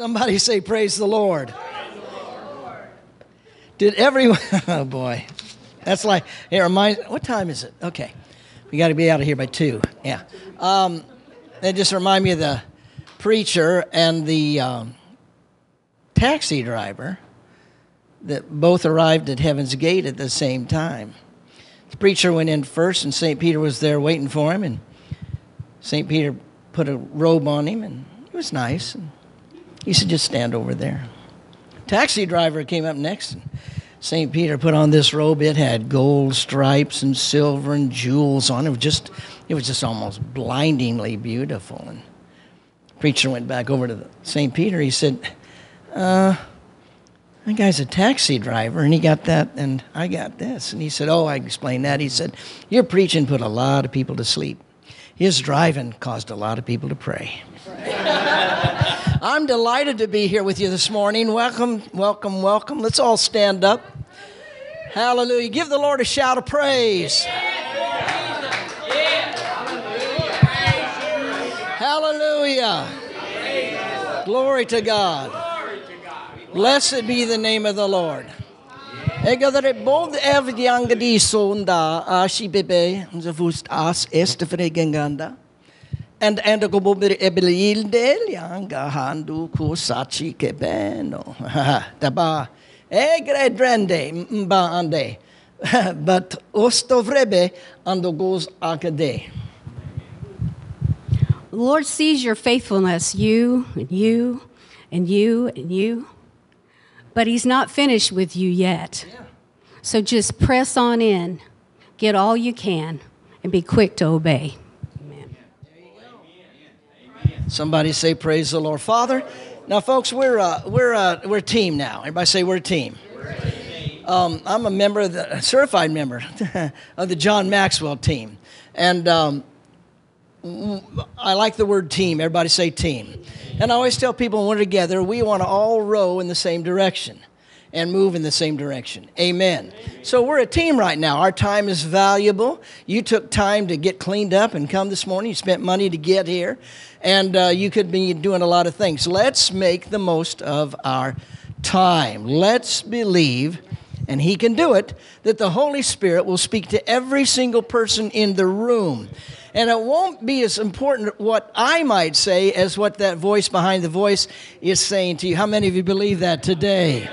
Somebody say, Praise the Lord. Did everyone, oh boy, that's like, it reminds, what time is it? Okay, we got to be out of here by two. Yeah. Um, just remind me of the preacher and the um, taxi driver that both arrived at Heaven's Gate at the same time. The preacher went in first, and St. Peter was there waiting for him, and St. Peter put a robe on him, and it was nice. And he said, Just stand over there. Taxi driver came up next, St. Peter put on this robe. It had gold stripes and silver and jewels on it. Was just, it was just almost blindingly beautiful. And preacher went back over to St. Peter. He said, uh, that guy's a taxi driver, and he got that, and I got this. And he said, Oh, I explained that. He said, Your preaching put a lot of people to sleep. His driving caused a lot of people to pray. I'm delighted to be here with you this morning. Welcome, welcome, welcome. Let's all stand up. Hallelujah. Give the Lord a shout of praise. Hallelujah. Glory to God. Blessed be the name of the Lord. Zavust as. And and go bobir ebelil del yanga handu kusachi kebeno. Daba egre eh, drende mba mm, ande. But ostovrebe ando goes akade. The Lord sees your faithfulness, you and you and you and you but He's not finished with you yet. So just press on in, get all you can, and be quick to obey. Somebody say, Praise the Lord. Father, now, folks, we're, uh, we're, uh, we're a team now. Everybody say, We're a team. Um, I'm a member, of the, a certified member of the John Maxwell team. And um, I like the word team. Everybody say team. And I always tell people when we're together, we want to all row in the same direction and move in the same direction. Amen. So we're a team right now. Our time is valuable. You took time to get cleaned up and come this morning. You spent money to get here, and uh, you could be doing a lot of things. Let's make the most of our time. Let's believe, and He can do it, that the Holy Spirit will speak to every single person in the room. And it won't be as important what I might say as what that voice behind the voice is saying to you. How many of you believe that today?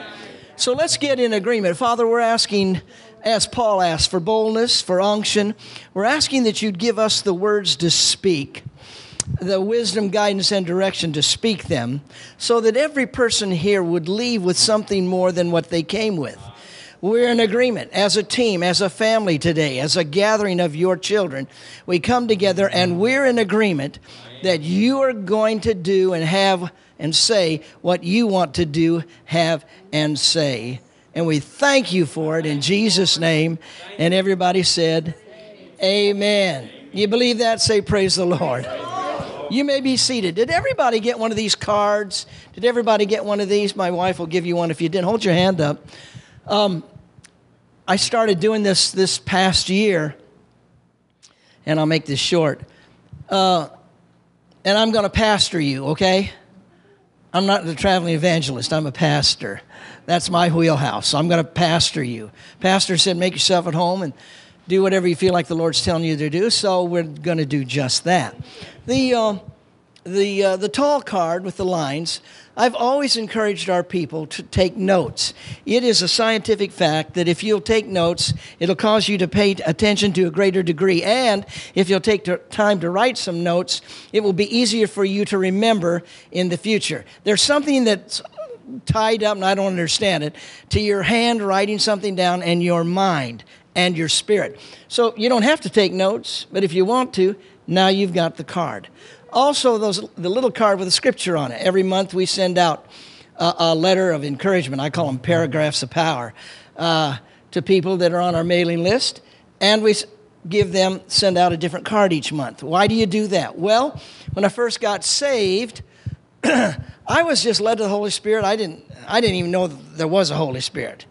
So let's get in agreement. Father, we're asking, as Paul asked, for boldness, for unction. We're asking that you'd give us the words to speak, the wisdom, guidance, and direction to speak them, so that every person here would leave with something more than what they came with. We're in agreement as a team, as a family today, as a gathering of your children. We come together and we're in agreement that you are going to do and have and say what you want to do, have, and say. And we thank you for it in Jesus' name. And everybody said, Amen. You believe that? Say, Praise the Lord. You may be seated. Did everybody get one of these cards? Did everybody get one of these? My wife will give you one if you didn't. Hold your hand up. Um, I started doing this this past year, and I'll make this short. Uh, and I'm going to pastor you, okay? I'm not the traveling evangelist, I'm a pastor. That's my wheelhouse. So I'm going to pastor you. Pastor said, make yourself at home and do whatever you feel like the Lord's telling you to do. So we're going to do just that. The, uh, the, uh, the tall card with the lines, I've always encouraged our people to take notes. It is a scientific fact that if you'll take notes, it'll cause you to pay attention to a greater degree. And if you'll take time to write some notes, it will be easier for you to remember in the future. There's something that's tied up, and I don't understand it, to your hand writing something down and your mind and your spirit. So you don't have to take notes, but if you want to, now you've got the card. Also, those, the little card with a scripture on it. Every month we send out a, a letter of encouragement. I call them paragraphs of power uh, to people that are on our mailing list. And we give them, send out a different card each month. Why do you do that? Well, when I first got saved, I was just led to the Holy Spirit. I didn't, I didn't even know there was a Holy Spirit.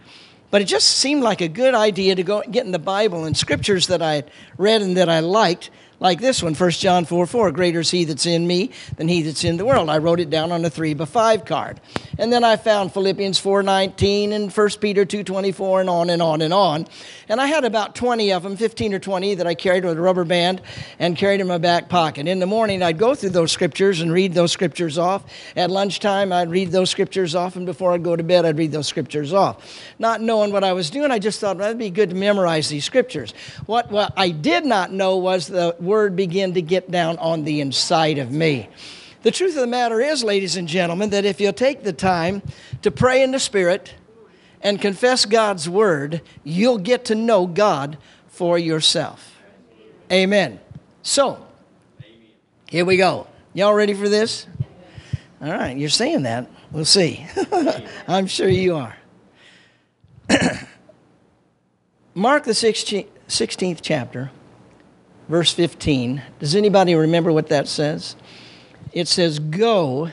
But it just seemed like a good idea to go get in the Bible and scriptures that I read and that I liked like this one 1 john 4 4 greater is he that's in me than he that's in the world. I wrote it down on a 3 by 5 card. And then i found philippians 4 19 and 1 peter 2 24 and on and on and on. And i had about 20 of them 15 or 20 that i carried with a rubber band and carried in my back pocket. In the morning i'd go through those scriptures and read those scriptures off. At lunchtime i'd read those scriptures off and before i'd go to bed i'd read those scriptures off. Not knowing what i was doing i just thought well, that'd be good to memorize these scriptures. What, what i did not know was the word begin to get down on the inside of me. The truth of the matter is, ladies and gentlemen, that if you'll take the time to pray in the Spirit and confess God's word, you'll get to know God for yourself. Amen. So, here we go. Y'all ready for this? All right, you're saying that. We'll see. I'm sure you are. Mark the 16th, 16th chapter verse 15. Does anybody remember what that says? It says, Go,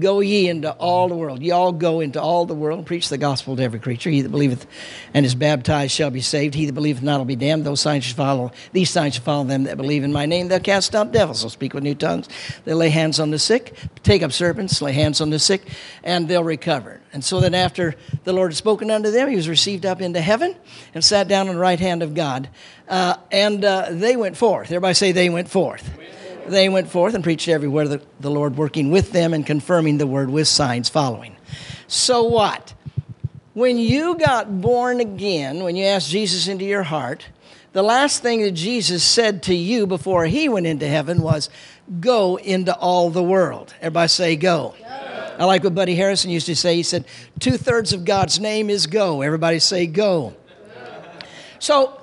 go ye into all the world. Ye all go into all the world and preach the gospel to every creature. He that believeth and is baptized shall be saved. He that believeth not will be damned. Those signs shall follow, these signs shall follow them that believe in my name. They'll cast out devils. They'll speak with new tongues. They'll lay hands on the sick, take up serpents, lay hands on the sick, and they'll recover. And so then after the Lord had spoken unto them, he was received up into heaven and sat down on the right hand of God. Uh, and uh, they went forth. Everybody say they went forth. They went forth and preached everywhere, the, the Lord working with them and confirming the word with signs following. So what? When you got born again, when you asked Jesus into your heart, the last thing that Jesus said to you before he went into heaven was, Go into all the world. Everybody say, Go. go. I like what Buddy Harrison used to say. He said, Two thirds of God's name is go. Everybody say, Go. go. So,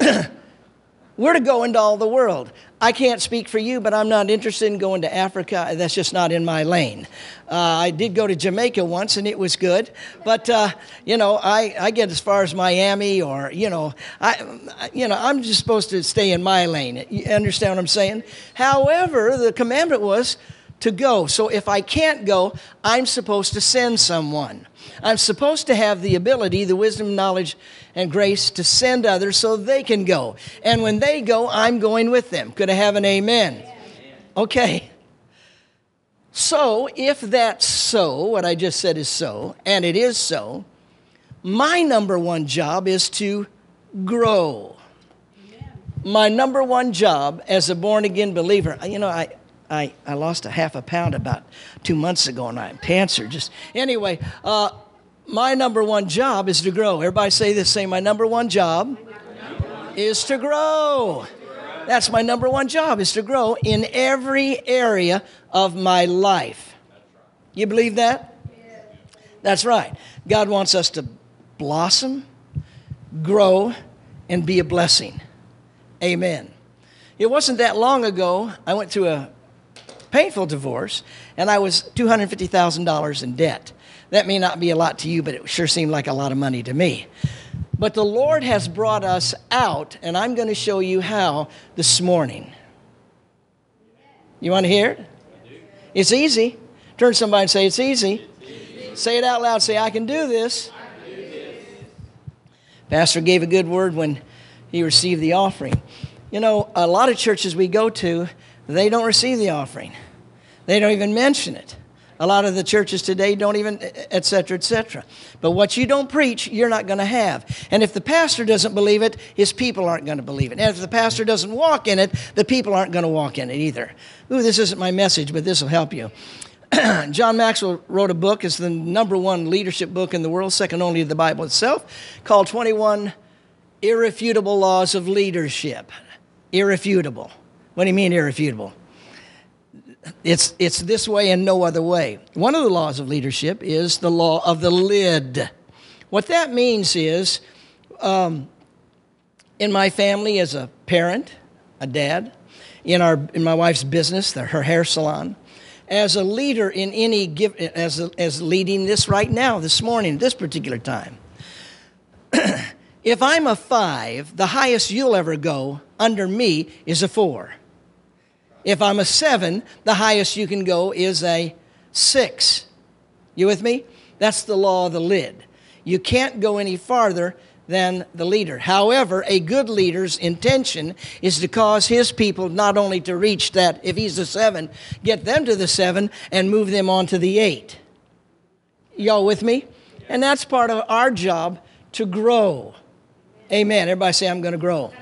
we're to go into all the world. I can't speak for you, but I'm not interested in going to Africa. That's just not in my lane. Uh, I did go to Jamaica once, and it was good. But uh, you know, I, I get as far as Miami, or you know, I you know, I'm just supposed to stay in my lane. You understand what I'm saying? However, the commandment was to go. So if I can't go, I'm supposed to send someone. I'm supposed to have the ability, the wisdom, knowledge, and grace to send others so they can go. And when they go, I'm going with them. Could I have an amen? Okay. So, if that's so, what I just said is so, and it is so, my number one job is to grow. My number one job as a born again believer, you know, I, I, I lost a half a pound about two months ago, and my pants are just. Anyway, uh, my number one job is to grow. Everybody say this, say, my number one job is to grow. That's my number one job, is to grow in every area of my life. You believe that? That's right. God wants us to blossom, grow, and be a blessing. Amen. It wasn't that long ago, I went through a painful divorce, and I was $250,000 in debt. That may not be a lot to you, but it sure seemed like a lot of money to me. But the Lord has brought us out, and I'm going to show you how this morning. You want to hear it? It's easy. Turn somebody and say, It's easy. Say it out loud. Say, I. Can do this. Pastor gave a good word when he received the offering. You know, a lot of churches we go to, they don't receive the offering. They don't even mention it. A lot of the churches today don't even, et cetera, et cetera. But what you don't preach, you're not going to have. And if the pastor doesn't believe it, his people aren't going to believe it. And if the pastor doesn't walk in it, the people aren't going to walk in it either. Ooh, this isn't my message, but this will help you. John Maxwell wrote a book, it's the number one leadership book in the world, second only to the Bible itself, called 21 Irrefutable Laws of Leadership. Irrefutable. What do you mean irrefutable? It's, it's this way and no other way. One of the laws of leadership is the law of the lid. What that means is, um, in my family as a parent, a dad, in, our, in my wife's business, the, her hair salon, as a leader in any give, as, a, as leading this right now, this morning, this particular time. if I'm a five, the highest you'll ever go under me is a four. If I'm a seven, the highest you can go is a six. You with me? That's the law of the lid. You can't go any farther than the leader. However, a good leader's intention is to cause his people not only to reach that, if he's a seven, get them to the seven and move them on to the eight. Y'all with me? And that's part of our job to grow. Amen. Everybody say, I'm going to grow.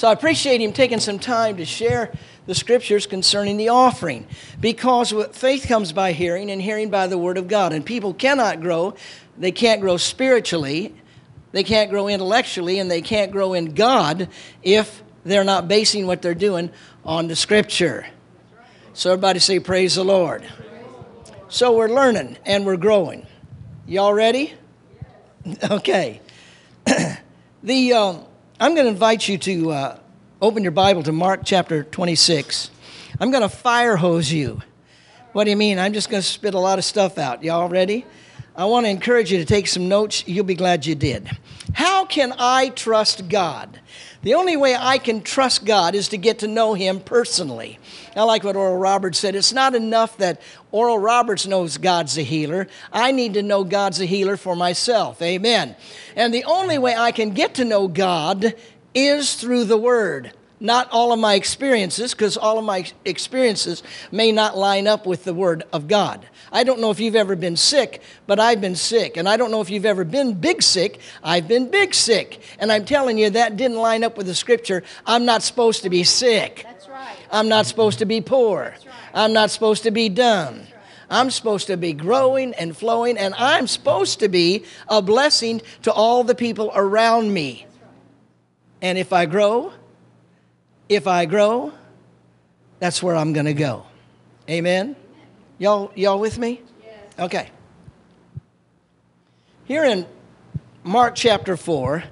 So I appreciate him taking some time to share the scriptures concerning the offering because faith comes by hearing and hearing by the word of God. And people cannot grow, they can't grow spiritually, they can't grow intellectually, and they can't grow in God if they're not basing what they're doing on the scripture. So everybody say, Praise the Lord. So we're learning and we're growing. Y'all ready? Okay. the um, I'm going to invite you to uh, open your Bible to Mark chapter 26. I'm going to fire hose you. What do you mean? I'm just going to spit a lot of stuff out. Y'all ready? I want to encourage you to take some notes. You'll be glad you did. How can I trust God? The only way I can trust God is to get to know Him personally. I like what Oral Roberts said. It's not enough that Oral Roberts knows God's a healer. I need to know God's a healer for myself. Amen. And the only way I can get to know God is through the Word. Not all of my experiences, because all of my experiences may not line up with the Word of God. I don't know if you've ever been sick, but I've been sick. And I don't know if you've ever been big sick. I've been big sick. And I'm telling you, that didn't line up with the scripture. I'm not supposed to be sick. That's. I'm not supposed to be poor. I'm not supposed to be dumb. I'm supposed to be growing and flowing, and I'm supposed to be a blessing to all the people around me. And if I grow, if I grow, that's where I'm going to go. Amen. Y'all, y'all with me? Yes. Okay. Here in Mark chapter 4,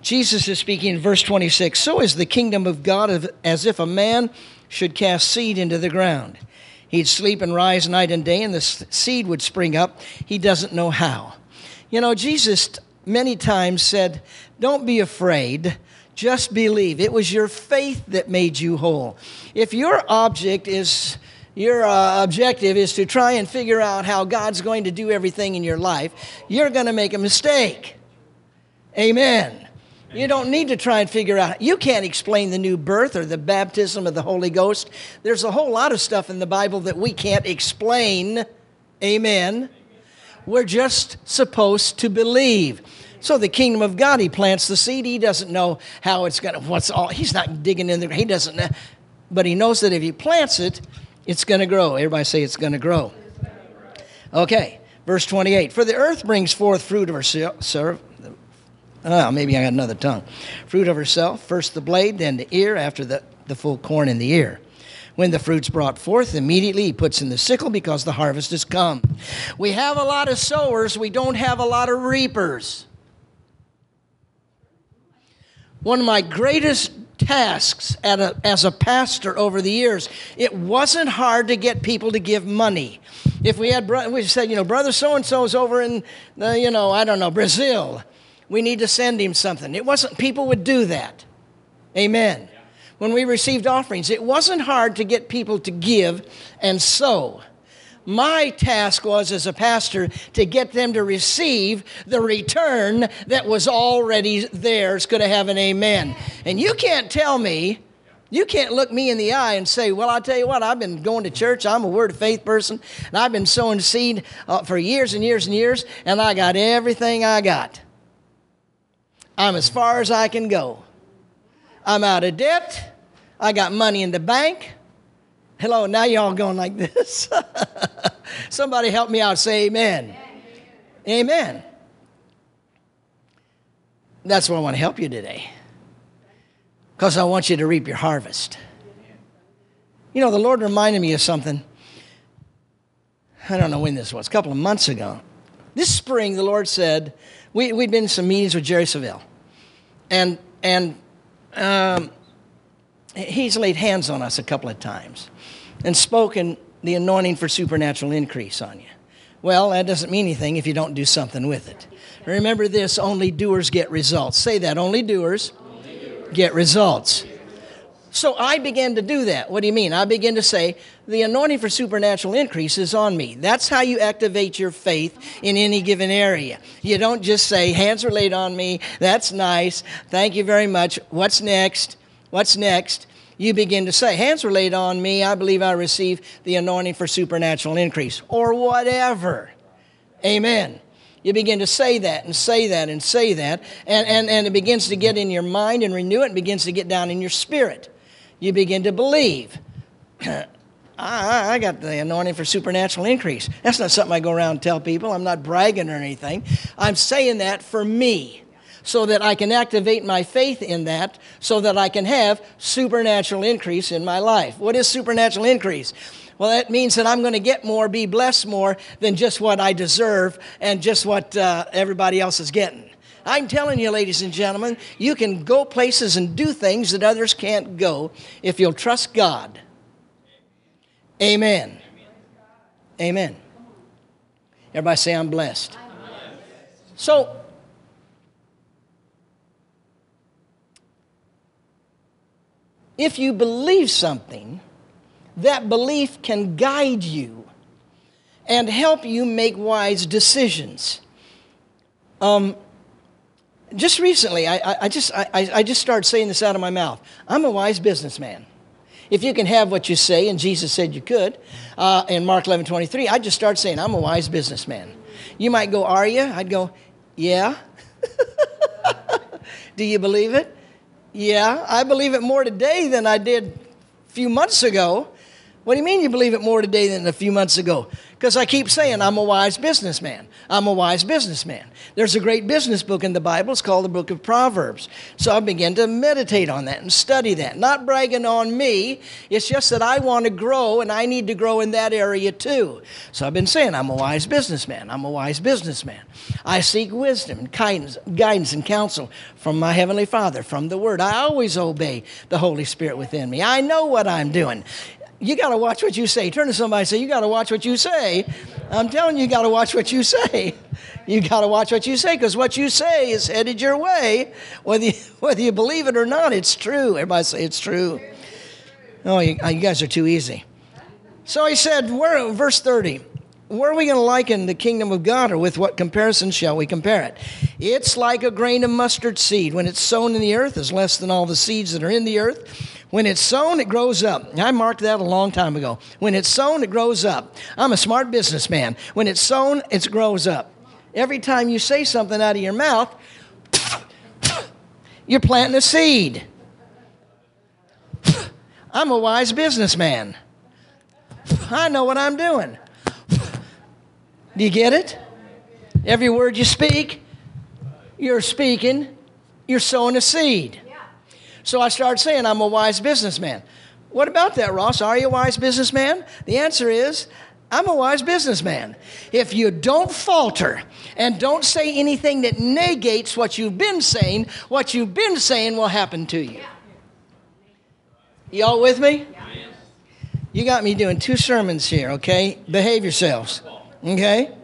Jesus is speaking in verse 26 So is the kingdom of God as if a man should cast seed into the ground. He'd sleep and rise night and day, and the seed would spring up. He doesn't know how. You know, Jesus many times said, Don't be afraid, just believe. It was your faith that made you whole. If your object is your uh, objective is to try and figure out how God's going to do everything in your life, you're going to make a mistake. Amen. You don't need to try and figure out. You can't explain the new birth or the baptism of the Holy Ghost. There's a whole lot of stuff in the Bible that we can't explain. Amen. We're just supposed to believe. So the kingdom of God, he plants the seed. He doesn't know how it's going to, what's all, he's not digging in there. He doesn't know. But he knows that if he plants it, it's going to grow. Everybody say it's going to grow. Okay, verse 28. For the earth brings forth fruit of herself. Oh, maybe I got another tongue. Fruit of herself, first the blade, then the ear, after the, the full corn in the ear. When the fruit's brought forth, immediately he puts in the sickle because the harvest has come. We have a lot of sowers, we don't have a lot of reapers. One of my greatest tasks a, as a pastor over the years, it wasn't hard to get people to give money. If we had, we said, you know, brother so and so's over in, the, you know, I don't know, Brazil, we need to send him something. It wasn't, people would do that. Amen. When we received offerings, it wasn't hard to get people to give and sow. My task was as a pastor to get them to receive the return that was already theirs. Could I have an amen? And you can't tell me, you can't look me in the eye and say, Well, I'll tell you what, I've been going to church, I'm a word of faith person, and I've been sowing seed uh, for years and years and years, and I got everything I got. I'm as far as I can go. I'm out of debt. I got money in the bank. Hello, now y'all going like this. Somebody help me out, say amen. amen. Amen. That's why I want to help you today. Because I want you to reap your harvest. You know, the Lord reminded me of something. I don't know when this was, a couple of months ago. This spring, the Lord said, we, we'd been in some meetings with Jerry Savelle. And, and um, he's laid hands on us a couple of times and spoken the anointing for supernatural increase on you. Well, that doesn't mean anything if you don't do something with it. Remember this only doers get results. Say that only doers, only doers. get results. So I began to do that. What do you mean? I began to say, the anointing for supernatural increase is on me. That's how you activate your faith in any given area. You don't just say, hands are laid on me. That's nice. Thank you very much. What's next? What's next? You begin to say, hands were laid on me. I believe I receive the anointing for supernatural increase, or whatever. Amen. You begin to say that and say that and say that, and, and, and it begins to get in your mind and renew it and begins to get down in your spirit. You begin to believe. I, I got the anointing for supernatural increase. That's not something I go around and tell people. I'm not bragging or anything. I'm saying that for me so that I can activate my faith in that so that I can have supernatural increase in my life. What is supernatural increase? Well, that means that I'm going to get more, be blessed more than just what I deserve and just what uh, everybody else is getting. I'm telling you, ladies and gentlemen, you can go places and do things that others can't go if you'll trust God. Amen. Amen. Everybody say, I'm blessed. So, if you believe something, that belief can guide you and help you make wise decisions. Um, just recently, I, I, I just, I, I just started saying this out of my mouth. I'm a wise businessman. If you can have what you say, and Jesus said you could, uh, in Mark 11 23, I'd just start saying, I'm a wise businessman. You might go, Are you? I'd go, Yeah. Do you believe it? Yeah, I believe it more today than I did a few months ago. What do you mean you believe it more today than a few months ago? Because I keep saying I'm a wise businessman. I'm a wise businessman. There's a great business book in the Bible. It's called the Book of Proverbs. So I began to meditate on that and study that. Not bragging on me. It's just that I want to grow and I need to grow in that area too. So I've been saying I'm a wise businessman. I'm a wise businessman. I seek wisdom and guidance, guidance and counsel from my Heavenly Father, from the Word. I always obey the Holy Spirit within me. I know what I'm doing you got to watch what you say. Turn to somebody and say, You got to watch what you say. I'm telling you, you got to watch what you say. You got to watch what you say because what you say is headed your way. Whether you, whether you believe it or not, it's true. Everybody say it's true. Oh, you, oh, you guys are too easy. So he said, where, verse 30, where are we going to liken the kingdom of God, or with what comparison shall we compare it? It's like a grain of mustard seed. When it's sown in the earth, is less than all the seeds that are in the earth. When it's sown, it grows up. I marked that a long time ago. When it's sown, it grows up. I'm a smart businessman. When it's sown, it grows up. Every time you say something out of your mouth, you're planting a seed. I'm a wise businessman. I know what I'm doing. Do you get it? Every word you speak, you're speaking, you're sowing a seed. So I started saying, I'm a wise businessman. What about that, Ross? Are you a wise businessman? The answer is, I'm a wise businessman. If you don't falter and don't say anything that negates what you've been saying, what you've been saying will happen to you. Y'all with me? You got me doing two sermons here, okay? Behave yourselves, okay?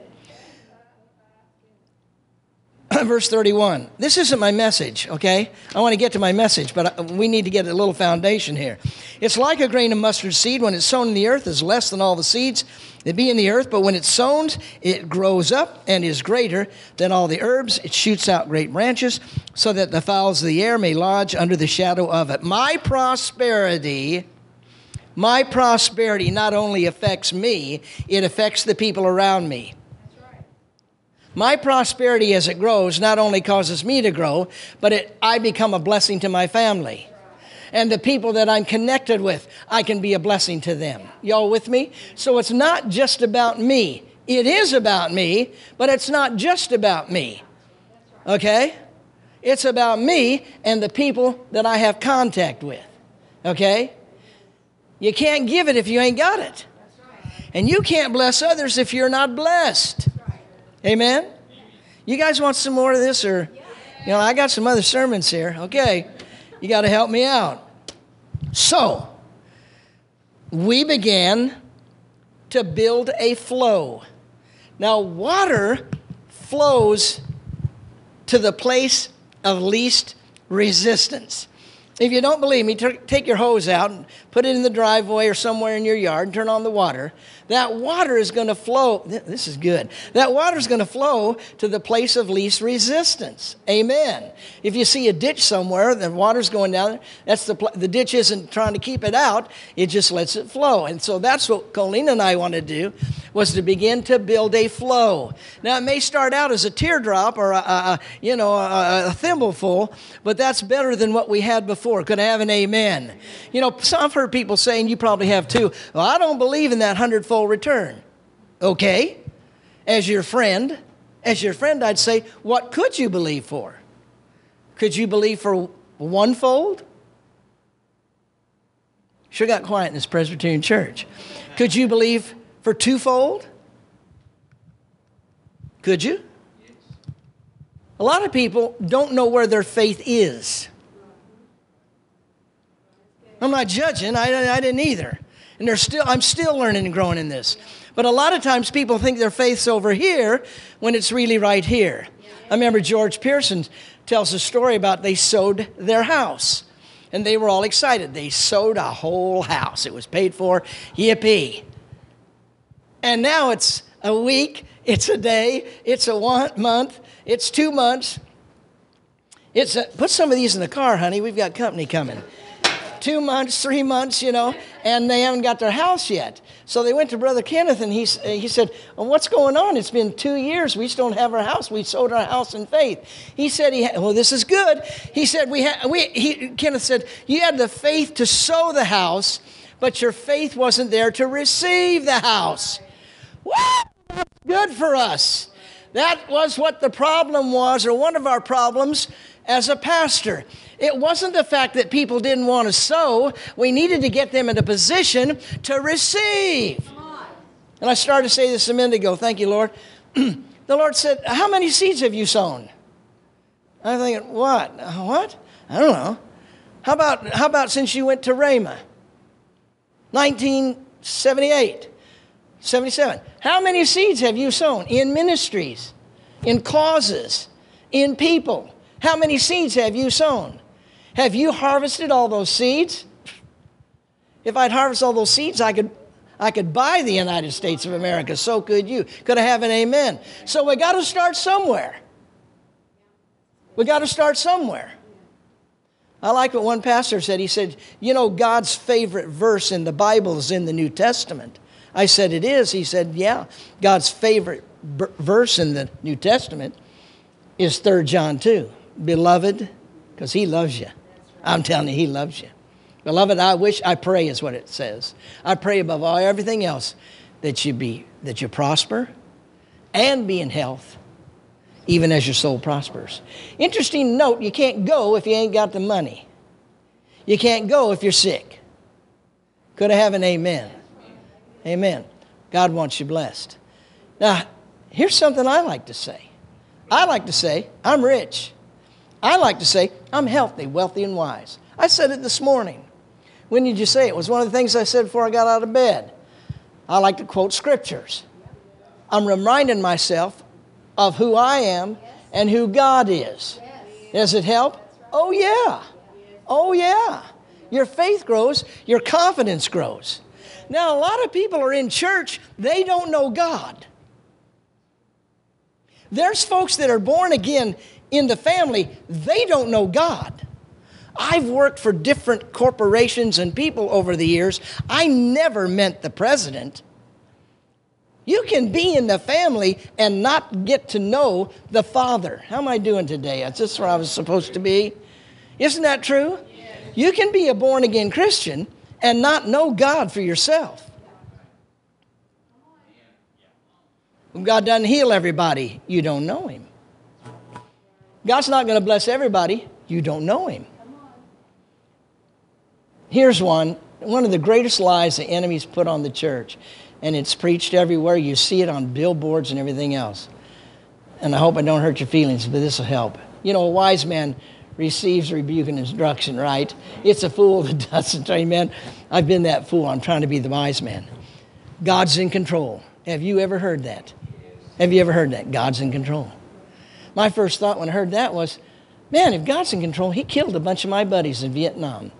Verse 31. This isn't my message, okay? I want to get to my message, but uh, we need to get a little foundation here. It's like a grain of mustard seed. When it's sown in the earth, is less than all the seeds that be in the earth, but when it's sown, it grows up and is greater than all the herbs. It shoots out great branches, so that the fowls of the air may lodge under the shadow of it. My prosperity. My prosperity not only affects me, it affects the people around me. My prosperity as it grows not only causes me to grow, but it, I become a blessing to my family. And the people that I'm connected with, I can be a blessing to them. Y'all with me? So it's not just about me. It is about me, but it's not just about me. Okay? It's about me and the people that I have contact with. Okay? You can't give it if you ain't got it. And you can't bless others if you're not blessed. Amen? You guys want some more of this? Or, you know, I got some other sermons here. Okay. You got to help me out. So, we began to build a flow. Now, water flows to the place of least resistance. If you don't believe me, take your hose out and put it in the driveway or somewhere in your yard and turn on the water. That water is going to flow. This is good. That water is going to flow to the place of least resistance. Amen. If you see a ditch somewhere, the water's going down. There. That's the the ditch isn't trying to keep it out. It just lets it flow. And so that's what Colleen and I want to do was to begin to build a flow. Now it may start out as a teardrop or a, a you know a, a thimbleful, but that's better than what we had before. Could I have an amen? You know, I've heard people saying you probably have too. Well, I don't believe in that hundredfold return. Okay, as your friend, as your friend, I'd say, what could you believe for? Could you believe for one fold? Sure got quiet in this Presbyterian church. Could you believe for twofold? Could you? A lot of people don't know where their faith is. I'm not judging, I, I didn't either. And they're still, I'm still learning and growing in this. But a lot of times people think their faith's over here when it's really right here. I remember George Pearson tells a story about they sold their house. And they were all excited. They sold a whole house. It was paid for. Yippee. And now it's a week, it's a day, it's a one month, it's two months. It's a, put some of these in the car, honey. We've got company coming two months, three months, you know, and they haven't got their house yet. So they went to Brother Kenneth and he, he said, well, What's going on? It's been two years. We still don't have our house. We sold our house in faith. He said, he Well, this is good. He said, we, ha- we he, Kenneth said, You had the faith to sow the house, but your faith wasn't there to receive the house. What? That's good for us. That was what the problem was, or one of our problems as a pastor. It wasn't the fact that people didn't want to sow, we needed to get them in a position to receive. And I started to say this a minute ago. Thank you, Lord. the Lord said, How many seeds have you sown? I'm thinking, What? What? I don't know. How about, how about since you went to Rhema? 1978, 77. How many seeds have you sown in ministries, in causes, in people? How many seeds have you sown? Have you harvested all those seeds? If I'd harvest all those seeds, I could I could buy the United States of America. So could you. Could I have an amen? So we got to start somewhere. We got to start somewhere. I like what one pastor said. He said, You know, God's favorite verse in the Bible is in the New Testament. I said, It is. He said, Yeah. God's favorite b- verse in the New Testament is 3 John 2 beloved, because he loves you. I'm telling you, he loves you. Beloved, I wish, I pray is what it says. I pray above all everything else that you be, that you prosper and be in health, even as your soul prospers. Interesting note, you can't go if you ain't got the money. You can't go if you're sick. Could I have an amen? Amen. God wants you blessed. Now, here's something I like to say. I like to say, I'm rich. I like to say, I'm healthy, wealthy, and wise. I said it this morning. When did you say it? It was one of the things I said before I got out of bed. I like to quote scriptures. I'm reminding myself of who I am and who God is. Does it help? Oh, yeah. Oh, yeah. Your faith grows, your confidence grows. Now, a lot of people are in church, they don't know God. There's folks that are born again in the family, they don't know God. I've worked for different corporations and people over the years. I never meant the president. You can be in the family and not get to know the Father. How am I doing today? Is this where I was supposed to be? Isn't that true? You can be a born again Christian and not know God for yourself. When God doesn't heal everybody, you don't know Him. God's not going to bless everybody. You don't know Him. Here's one one of the greatest lies the enemy's put on the church, and it's preached everywhere. You see it on billboards and everything else. And I hope I don't hurt your feelings, but this will help. You know, a wise man receives rebuke and instruction, right? It's a fool that doesn't. Amen. I've been that fool. I'm trying to be the wise man. God's in control. Have you ever heard that? Have you ever heard that? God's in control. My first thought when I heard that was, Man, if God's in control, He killed a bunch of my buddies in Vietnam.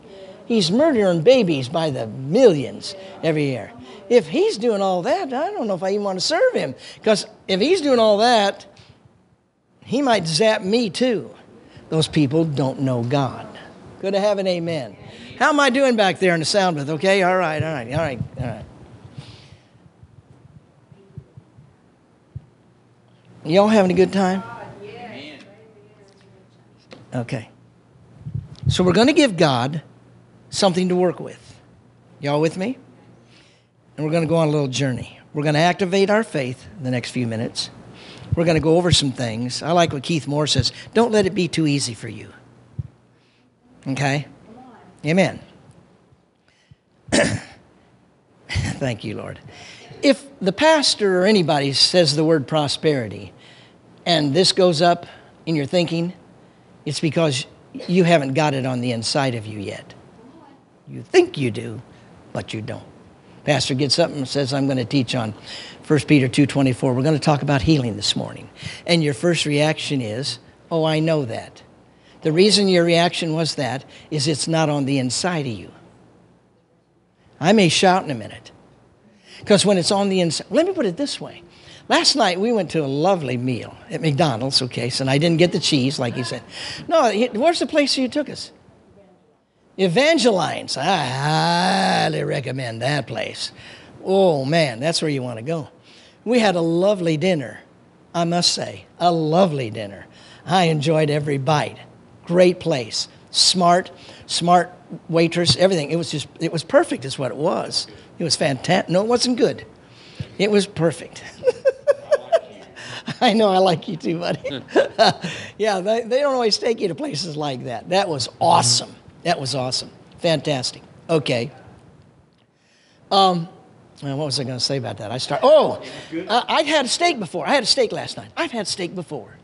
He's murdering babies by the millions every year. If He's doing all that, I don't know if I even want to serve Him. Because if He's doing all that, He might zap me too. Those people don't know God. Good to have an amen. How am I doing back there in the sound booth? Okay, all right, all right, all right, all right. Y'all having a good time? Okay. So we're going to give God something to work with. Y'all with me? And we're going to go on a little journey. We're going to activate our faith in the next few minutes. We're going to go over some things. I like what Keith Moore says don't let it be too easy for you. Okay? Amen. Thank you, Lord. If the pastor or anybody says the word prosperity and this goes up in your thinking, it's because you haven't got it on the inside of you yet. You think you do, but you don't. Pastor gets up and says, I'm going to teach on 1 Peter 2.24. We're going to talk about healing this morning. And your first reaction is, oh, I know that. The reason your reaction was that is it's not on the inside of you. I may shout in a minute. Because when it's on the inside, let me put it this way. Last night we went to a lovely meal at McDonald's, okay, so I didn't get the cheese like you said. No, where's the place you took us? Evangeline's. I highly recommend that place. Oh man, that's where you want to go. We had a lovely dinner, I must say, a lovely dinner. I enjoyed every bite. Great place. Smart, smart waitress, everything. It was just, it was perfect, is what it was. It was fantastic. No, it wasn't good. It was perfect. I know I like you too, buddy. yeah, they, they don't always take you to places like that. That was awesome. That was awesome. Fantastic. Okay. Um, well, what was I going to say about that? I start. Oh, uh, I've had a steak before. I had a steak last night. I've had steak before.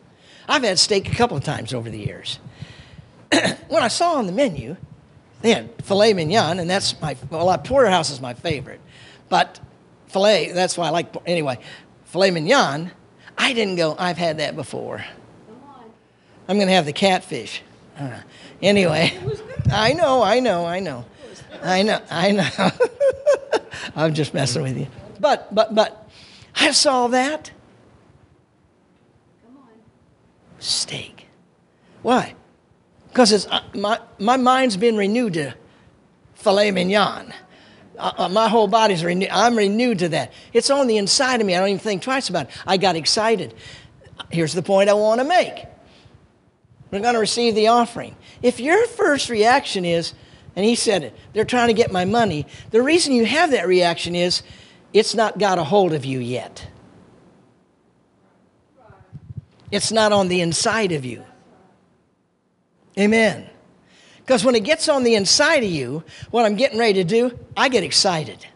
I've had steak a couple of times over the years. when I saw on the menu, they had filet mignon, and that's my well, porterhouse is my favorite, but filet. That's why I like anyway. Filet mignon. I didn't go. I've had that before. I'm going to have the catfish. Uh, anyway, I know, I know, I know, I know, I know. I'm just messing with you. But, but, but, I saw that. Steak. Why? Because it's, uh, my, my mind's been renewed to filet mignon. My whole body's renewed. I'm renewed to that. It's on the inside of me. I don't even think twice about it. I got excited. Here's the point I want to make. We're going to receive the offering. If your first reaction is, and he said it, they're trying to get my money, the reason you have that reaction is it's not got a hold of you yet. It's not on the inside of you. Amen. Because when it gets on the inside of you, what I'm getting ready to do, I get excited.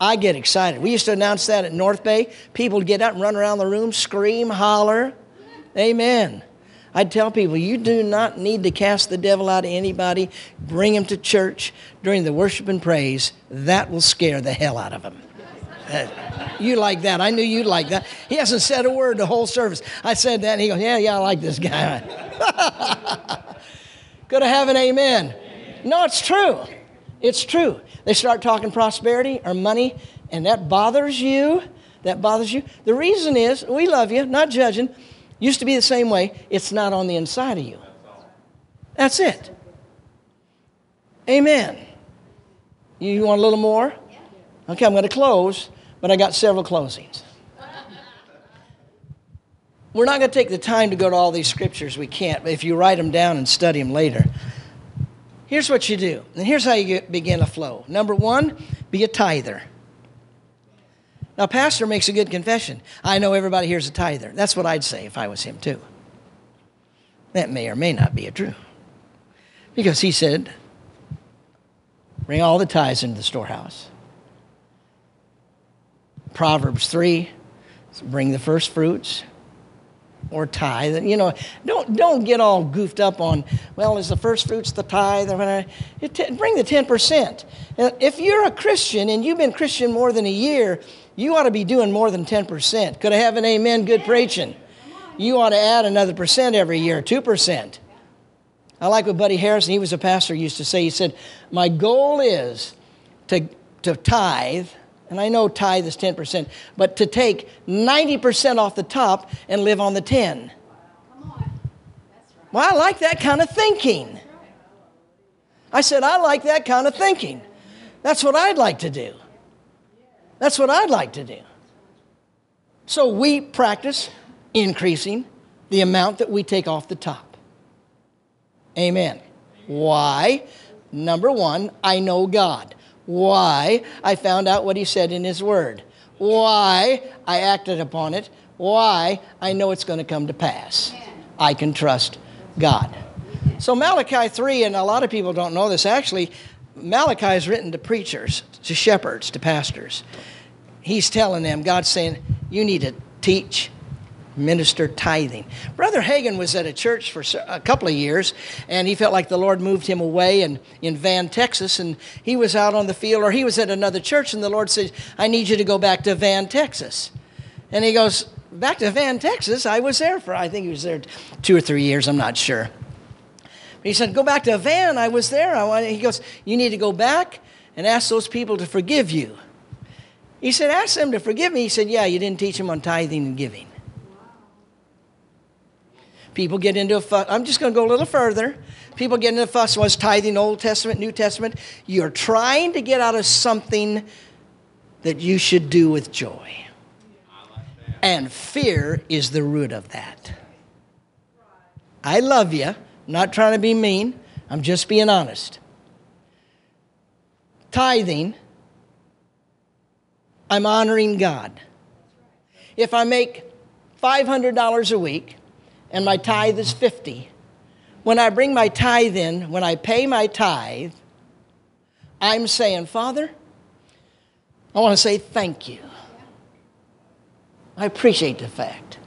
I get excited. We used to announce that at North Bay. People would get up and run around the room, scream, holler. Amen. I'd tell people, you do not need to cast the devil out of anybody. Bring him to church during the worship and praise. That will scare the hell out of him. You like that. I knew you'd like that. He hasn't said a word the whole service. I said that, and he goes, Yeah, yeah, I like this guy. Could I have an amen? No, it's true. It's true. They start talking prosperity or money, and that bothers you. That bothers you. The reason is, we love you, not judging used to be the same way. It's not on the inside of you. That's it. Amen. You want a little more? Okay, I'm going to close, but I got several closings. We're not going to take the time to go to all these scriptures. We can't. But if you write them down and study them later, here's what you do. And here's how you get, begin a flow. Number one, be a tither. Now, Pastor makes a good confession. I know everybody here's a tither. That's what I'd say if I was him, too. That may or may not be true. Because he said, bring all the tithes into the storehouse. Proverbs 3, bring the first fruits or tithe. You know, don't, don't get all goofed up on, well, is the first fruits the tithe. Bring the 10%. If you're a Christian and you've been Christian more than a year, you ought to be doing more than 10%. Could I have an amen? Good preaching. You ought to add another percent every year, 2%. I like what Buddy Harrison, he was a pastor, used to say. He said, My goal is to, to tithe, and I know tithe is 10%, but to take 90% off the top and live on the 10. Well, I like that kind of thinking. I said, I like that kind of thinking. That's what I'd like to do. That's what I'd like to do. So we practice increasing the amount that we take off the top. Amen. Why? Number one, I know God. Why? I found out what He said in His Word. Why? I acted upon it. Why? I know it's going to come to pass. I can trust God. So, Malachi 3, and a lot of people don't know this, actually, Malachi is written to preachers, to shepherds, to pastors. He's telling them, God's saying, you need to teach, minister tithing. Brother Hagin was at a church for a couple of years, and he felt like the Lord moved him away and in Van, Texas, and he was out on the field, or he was at another church, and the Lord said, I need you to go back to Van, Texas. And he goes, Back to Van, Texas? I was there for, I think he was there two or three years, I'm not sure. He said, Go back to Van. I was there. I he goes, You need to go back and ask those people to forgive you. He said, Ask them to forgive me. He said, Yeah, you didn't teach them on tithing and giving. People get into a fuss. I'm just going to go a little further. People get into a fuss. Was tithing Old Testament, New Testament? You're trying to get out of something that you should do with joy. And fear is the root of that. I love you. I'm not trying to be mean, I'm just being honest. Tithing, I'm honoring God. If I make $500 a week and my tithe is 50, when I bring my tithe in, when I pay my tithe, I'm saying, Father, I want to say thank you. I appreciate the fact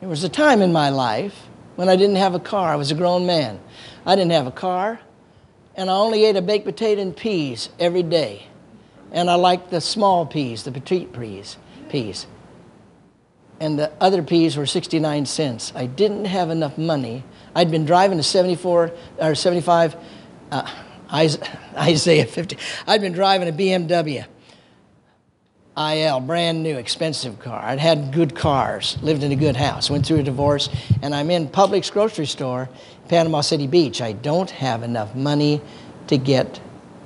there was a time in my life when I didn't have a car. I was a grown man. I didn't have a car, and I only ate a baked potato and peas every day. And I liked the small peas, the petite peas, peas. And the other peas were 69 cents. I didn't have enough money. I'd been driving a 74 or 75 uh, Isaiah 50. I'd been driving a BMW IL, brand new, expensive car. I'd had good cars, lived in a good house, went through a divorce, and I'm in Publix grocery store, Panama City Beach. I don't have enough money to get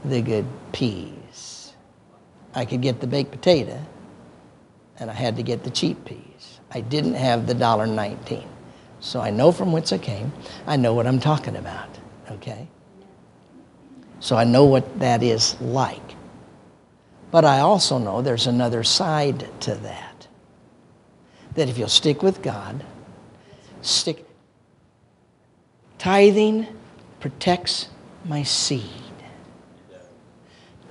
the good peas. I could get the baked potato, and I had to get the cheap peas. I didn't have the dollar nineteen. So I know from whence I came. I know what I'm talking about, okay? So I know what that is like. But I also know there's another side to that. That if you'll stick with God, stick. Tithing protects my seed.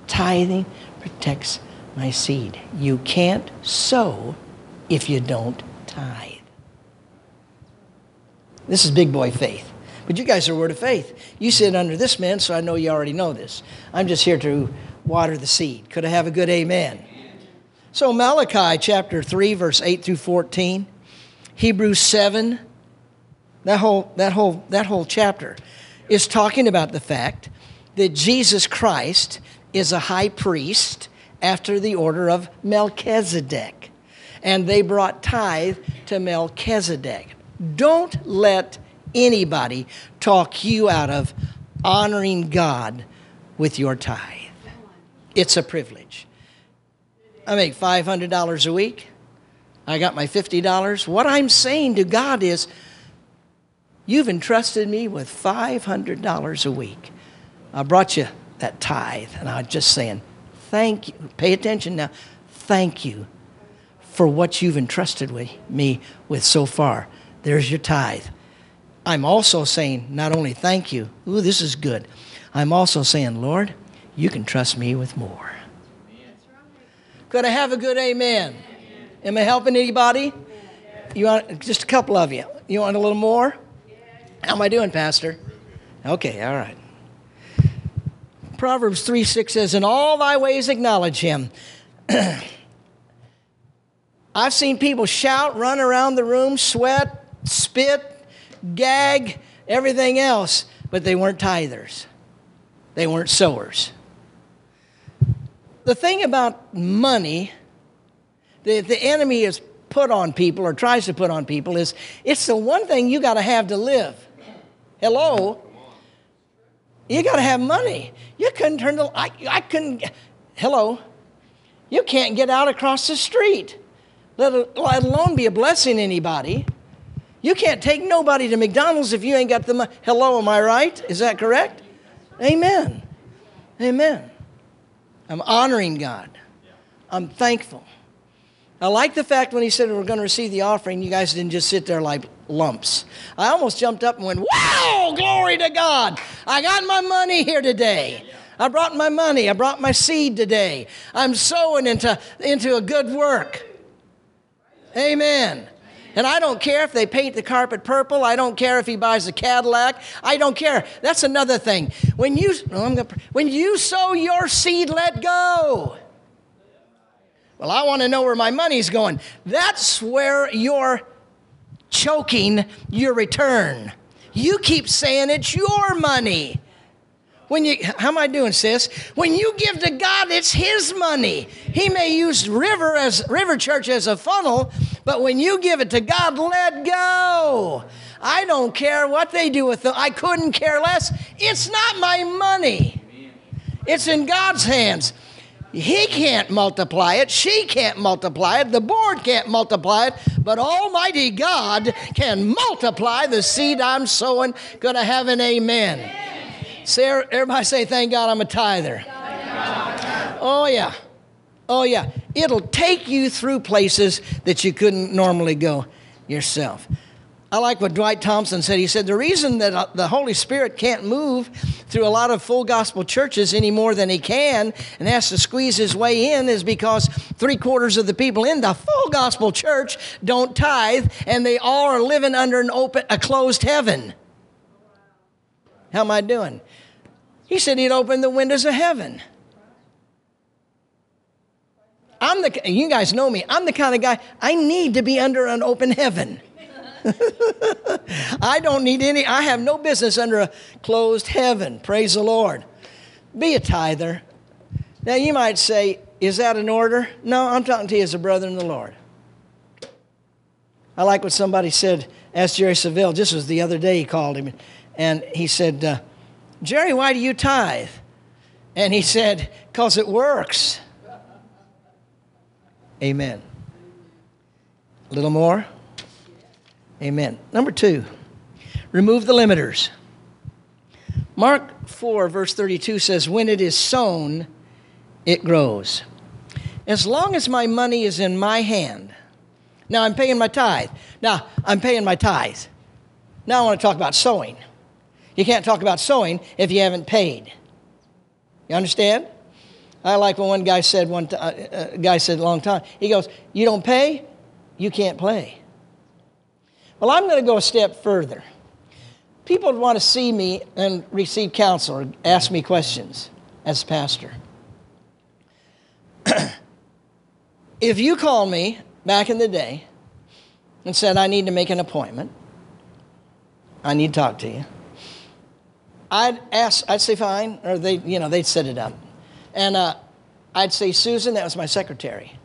Tithing protects my seed. You can't sow if you don't tithe. This is big boy faith. But you guys are word of faith. You sit under this man, so I know you already know this. I'm just here to water the seed. Could I have a good amen? So, Malachi chapter 3, verse 8 through 14, Hebrews 7, that whole, that whole, that whole chapter is talking about the fact that Jesus Christ is a high priest after the order of Melchizedek. And they brought tithe to Melchizedek. Don't let anybody talk you out of honoring God with your tithe. It's a privilege. I make $500 a week. I got my $50. What I'm saying to God is, You've entrusted me with $500 a week. I brought you that tithe, and I'm just saying, Thank you. Pay attention now. Thank you for what you've entrusted with me with so far. There's your tithe. I'm also saying, not only thank you, ooh, this is good. I'm also saying, Lord, you can trust me with more. Could I have a good amen? Am I helping anybody? You want just a couple of you? You want a little more? How am I doing, Pastor? Okay, all right. Proverbs 3 6 says, In all thy ways acknowledge him. I've seen people shout, run around the room, sweat, spit, gag, everything else, but they weren't tithers. They weren't sowers. The thing about money that the enemy has put on people or tries to put on people is it's the one thing you got to have to live. Hello? You got to have money. You couldn't turn the, I, I couldn't, hello? You can't get out across the street, let, alone be a blessing to anybody. You can't take nobody to McDonald's if you ain't got the money. Hello, am I right? Is that correct? Amen. Amen. I'm honoring God. I'm thankful. I like the fact when he said we're going to receive the offering, you guys didn't just sit there like lumps. I almost jumped up and went, Wow, glory to God. I got my money here today. I brought my money. I brought my seed today. I'm sowing into, into a good work. Amen. And I don't care if they paint the carpet purple. I don't care if he buys a Cadillac. I don't care. That's another thing. When you, oh, gonna, when you sow your seed, let go. Well, I want to know where my money's going. That's where you're choking your return. You keep saying it's your money. When you, how am I doing, sis? When you give to God, it's His money. He may use River as River Church as a funnel, but when you give it to God, let go. I don't care what they do with it. I couldn't care less. It's not my money. It's in God's hands. He can't multiply it. She can't multiply it. The board can't multiply it. But Almighty God can multiply the seed I'm sowing. Gonna have an amen. Say, everybody say, thank God I'm a tither. Oh, yeah. Oh, yeah. It'll take you through places that you couldn't normally go yourself. I like what Dwight Thompson said. He said, The reason that uh, the Holy Spirit can't move through a lot of full gospel churches any more than he can and has to squeeze his way in is because three quarters of the people in the full gospel church don't tithe and they all are living under an open, a closed heaven. How am I doing? He said he'd open the windows of heaven. I'm the, you guys know me, I'm the kind of guy, I need to be under an open heaven. I don't need any, I have no business under a closed heaven. Praise the Lord. Be a tither. Now you might say, is that an order? No, I'm talking to you as a brother in the Lord. I like what somebody said, asked Jerry Savelle, just was the other day he called him, and he said, uh, Jerry, why do you tithe? And he said, Because it works. Amen. A little more? Amen. Number two, remove the limiters. Mark 4, verse 32 says, When it is sown, it grows. As long as my money is in my hand, now I'm paying my tithe. Now I'm paying my tithe. Now I want to talk about sowing. You can't talk about sowing if you haven't paid. You understand? I like what one guy said one t- uh, uh, guy said a long time. He goes, "You don't pay, you can't play." Well, I'm going to go a step further. People want to see me and receive counsel or ask me questions as pastor. if you called me back in the day and said, I need to make an appointment, I need to talk to you, I'd ask, I'd say fine, or they, you know, they'd set it up. And uh, I'd say, Susan, that was my secretary.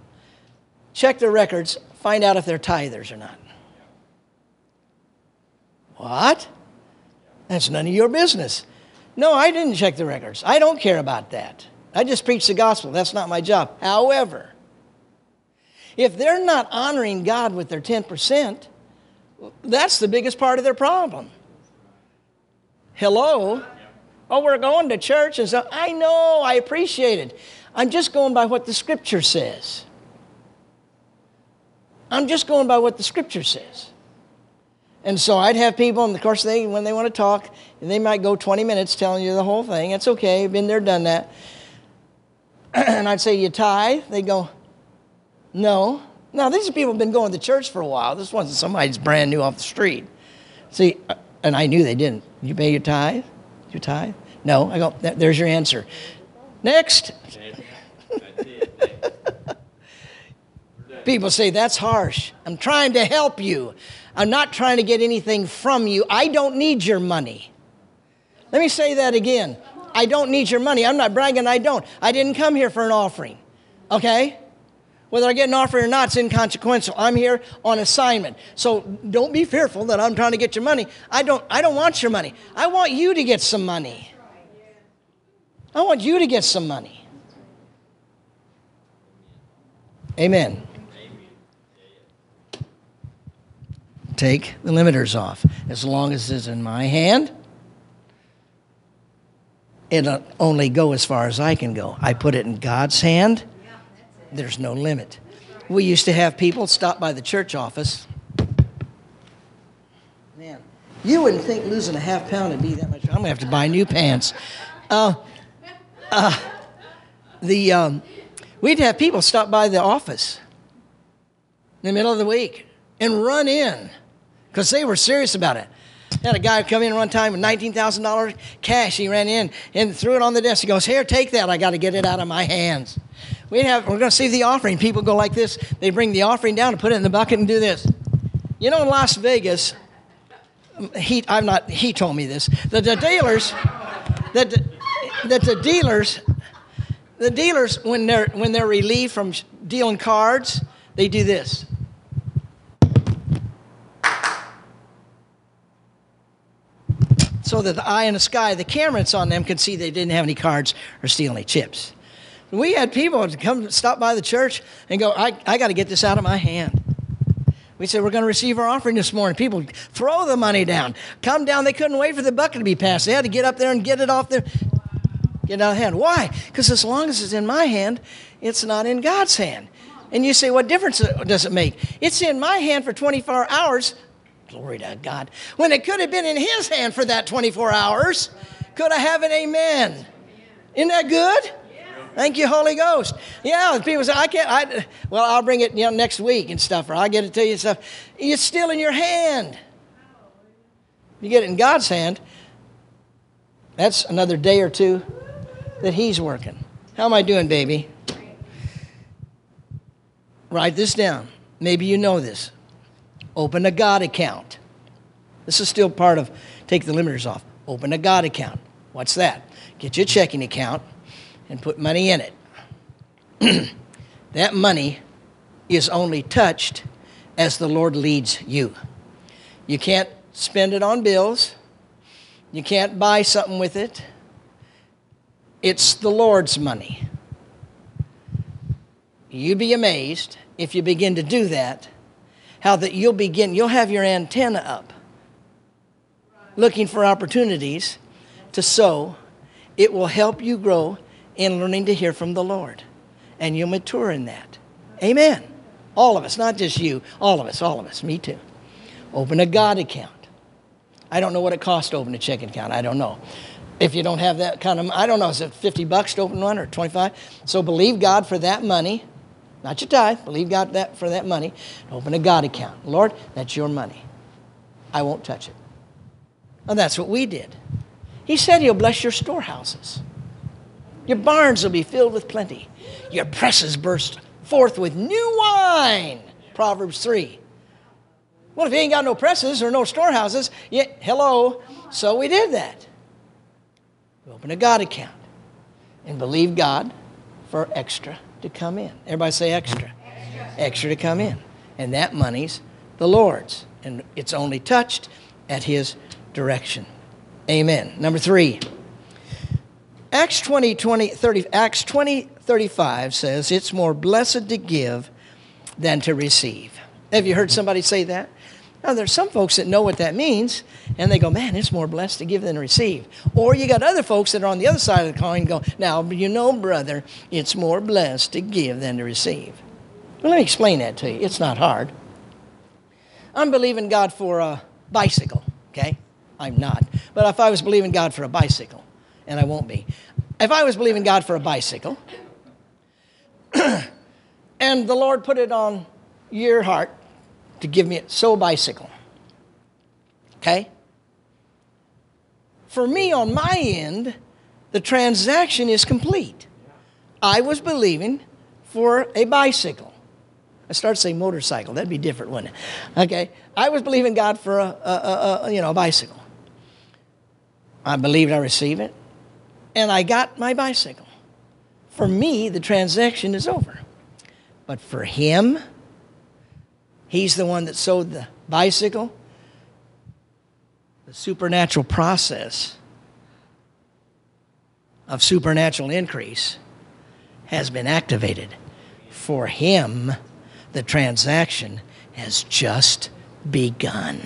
Check their records, find out if they're tithers or not. What? That's none of your business. No, I didn't check the records. I don't care about that. I just preach the gospel. That's not my job. However, if they're not honoring God with their 10%, that's the biggest part of their problem. Hello? Oh, we're going to church and so I know, I appreciate it. I'm just going by what the scripture says. I'm just going by what the scripture says. And so I'd have people, and of course, they when they want to talk, they might go 20 minutes telling you the whole thing. It's okay, been there, done that. and I'd say, You tithe? They go, No. Now, these people have been going to church for a while. This wasn't somebody's brand new off the street. See, and I knew they didn't. You pay your tithe? You tithe? No. I go, there's your answer. Next. People say, that's harsh. I'm trying to help you. I'm not trying to get anything from you. I don't need your money. Let me say that again. I don't need your money. I'm not bragging, I don't. I didn't come here for an offering. Okay? Whether I get an offer or not, it's inconsequential. I'm here on assignment. So don't be fearful that I'm trying to get your money. I don't, I don't want your money. I want you to get some money. I want you to get some money. Amen. Take the limiters off. As long as it's in my hand, it'll only go as far as I can go. I put it in God's hand, there's no limit. We used to have people stop by the church office. Man, you wouldn't think losing a half pound would be that much. I'm going to have to buy new pants. Uh, uh, the, um, we'd have people stop by the office in the middle of the week and run in because they were serious about it. Had a guy come in one time with $19,000 cash. He ran in and threw it on the desk. He goes, Here, take that. I got to get it out of my hands. We have, we're going to see the offering. People go like this. They bring the offering down and put it in the bucket and do this. You know, in Las Vegas, he, I'm not, he told me this, that the dealers, that the, that the dealers, the dealers, when they're, when they're relieved from dealing cards, they do this. so that the eye in the sky, the camera that's on them, can see they didn't have any cards or steal any chips. We had people come stop by the church and go, I, I got to get this out of my hand. We said, We're going to receive our offering this morning. People throw the money down, come down. They couldn't wait for the bucket to be passed. They had to get up there and get it off their, get it out of hand. Why? Because as long as it's in my hand, it's not in God's hand. And you say, What difference does it make? It's in my hand for 24 hours. Glory to God. When it could have been in his hand for that 24 hours. Could I have an amen? Isn't that good? Thank you, Holy Ghost. Yeah, people say, I can't, I, well, I'll bring it you know, next week and stuff, or I'll get it to you and stuff. It's still in your hand. You get it in God's hand, that's another day or two that He's working. How am I doing, baby? Write this down. Maybe you know this. Open a God account. This is still part of take the limiters off. Open a God account. What's that? Get your checking account and put money in it. that money is only touched as the Lord leads you. You can't spend it on bills. You can't buy something with it. It's the Lord's money. You'd be amazed if you begin to do that how that you'll begin, you'll have your antenna up looking for opportunities to sow. It will help you grow in learning to hear from the Lord. And you'll mature in that. Amen. All of us, not just you, all of us, all of us, me too. Open a God account. I don't know what it costs to open a checking account. I don't know. If you don't have that kind of, I don't know, is it 50 bucks to open one or 25? So believe God for that money not your tithe. Believe God that for that money. Open a God account. Lord, that's your money. I won't touch it. And that's what we did. He said he'll bless your storehouses. Your barns will be filled with plenty. Your presses burst forth with new wine. Proverbs 3. Well, if you ain't got no presses or no storehouses, yeah, hello. So we did that. We opened a God account and believe God for extra to come in. Everybody say extra. Extra, extra to come in. And that money's the Lord's. And it's only touched at His direction. Amen. Number three. Acts 20, 20, 30, Acts 20, 35 says, It's more blessed to give than to receive. Have you heard mm-hmm. somebody say that? Now, there's some folks that know what that means, and they go, man, it's more blessed to give than to receive. Or you got other folks that are on the other side of the coin go, now, you know, brother, it's more blessed to give than to receive. Well, let me explain that to you. It's not hard. I'm believing God for a bicycle, okay? I'm not. But if I was believing God for a bicycle, and I won't be, if I was believing God for a bicycle, and the Lord put it on your heart to give me so bicycle. Okay? For me, on my end, the transaction is complete. I was believing for a bicycle. I started saying motorcycle. That'd be different, wouldn't it? Okay. I was believing God for a, a, a, a you know a bicycle. I believed I received it, and I got my bicycle. For me, the transaction is over. But for him, he's the one that sowed the bicycle. The supernatural process of supernatural increase has been activated. For him, the transaction has just begun.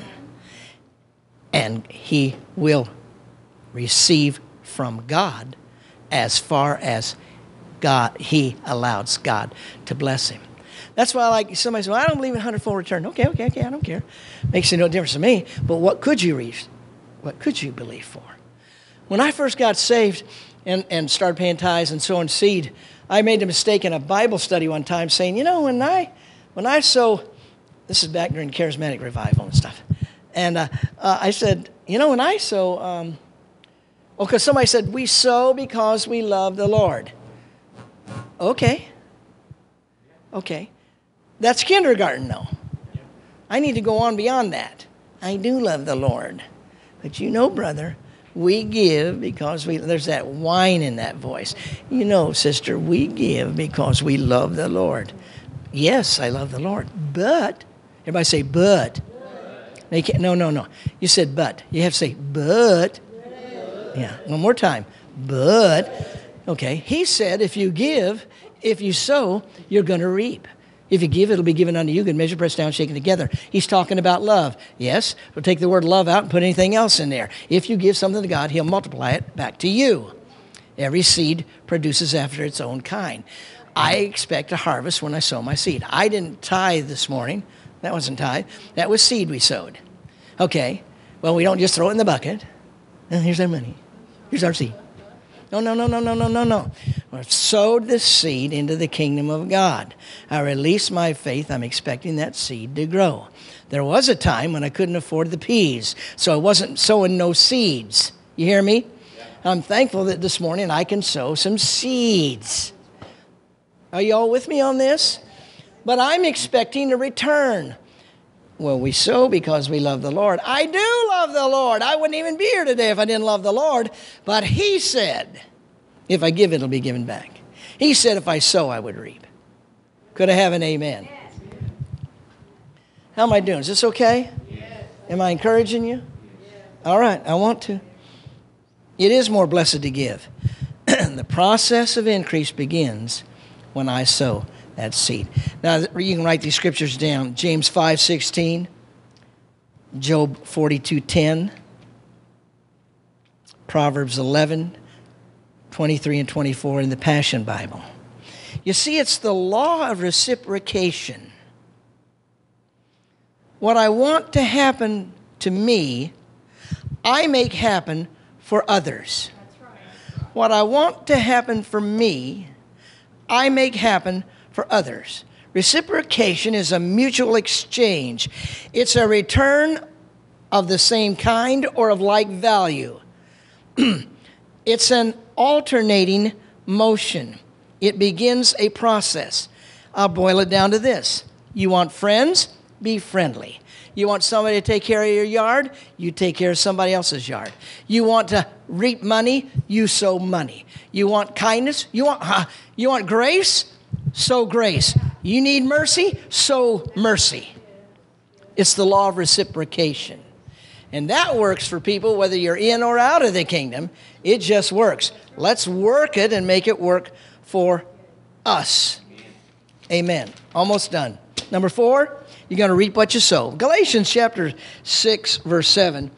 And he will receive from God as far as God he allows God to bless him. That's why, I like somebody says, well, I don't believe in hundredfold return. Okay, okay, okay, I don't care. Makes no difference to me. But what could you reach? What could you believe for? When I first got saved and, and started paying tithes and sowing seed, I made a mistake in a Bible study one time saying, you know, when I when I sow, this is back during charismatic revival and stuff, and uh, uh, I said, you know, when I sow, um, Oh, well, because somebody said we sow because we love the Lord. Okay. Okay. That's kindergarten, though. I need to go on beyond that. I do love the Lord. But you know, brother, we give because we, there's that whine in that voice. You know, sister, we give because we love the Lord. Yes, I love the Lord. But, everybody say, but. but. No, no, no. You said but. You have to say, but. Yeah, one more time. But, okay, he said, if you give, if you sow, you're going to reap. If you give, it'll be given unto you, good measure, pressed down, shaken together. He's talking about love. Yes, we'll take the word love out and put anything else in there. If you give something to God, He'll multiply it back to you. Every seed produces after its own kind. I expect a harvest when I sow my seed. I didn't tithe this morning. That wasn't tithe. That was seed we sowed. Okay, well, we don't just throw it in the bucket. And here's our money. Here's our seed. No, no, no, no, no, no, no, no. I've sowed the seed into the kingdom of God. I release my faith. I'm expecting that seed to grow. There was a time when I couldn't afford the peas, so I wasn't sowing no seeds. You hear me? Yeah. I'm thankful that this morning I can sow some seeds. Are you all with me on this? But I'm expecting a return. Well, we sow because we love the Lord. I do love the Lord. I wouldn't even be here today if I didn't love the Lord. But He said, if I give, it'll be given back. He said, if I sow, I would reap. Could I have an amen? How am I doing? Is this okay? Am I encouraging you? All right, I want to. It is more blessed to give. the process of increase begins when I sow that seed. Now you can write these scriptures down. James 5:16, Job 42:10, Proverbs 11, 23 and 24 in the Passion Bible. You see, it's the law of reciprocation. What I want to happen to me, I make happen for others. Right. What I want to happen for me, I make happen for others. Reciprocation is a mutual exchange, it's a return of the same kind or of like value. it's an alternating motion, it begins a process. I'll boil it down to this you want friends? Be friendly. You want somebody to take care of your yard? You take care of somebody else's yard. You want to reap money? You sow money. You want kindness? You want, uh, you want grace? Sow grace. You need mercy, sow mercy. It's the law of reciprocation. And that works for people whether you're in or out of the kingdom. It just works. Let's work it and make it work for us. Amen. Almost done. Number four, you're going to reap what you sow. Galatians chapter 6, verse 7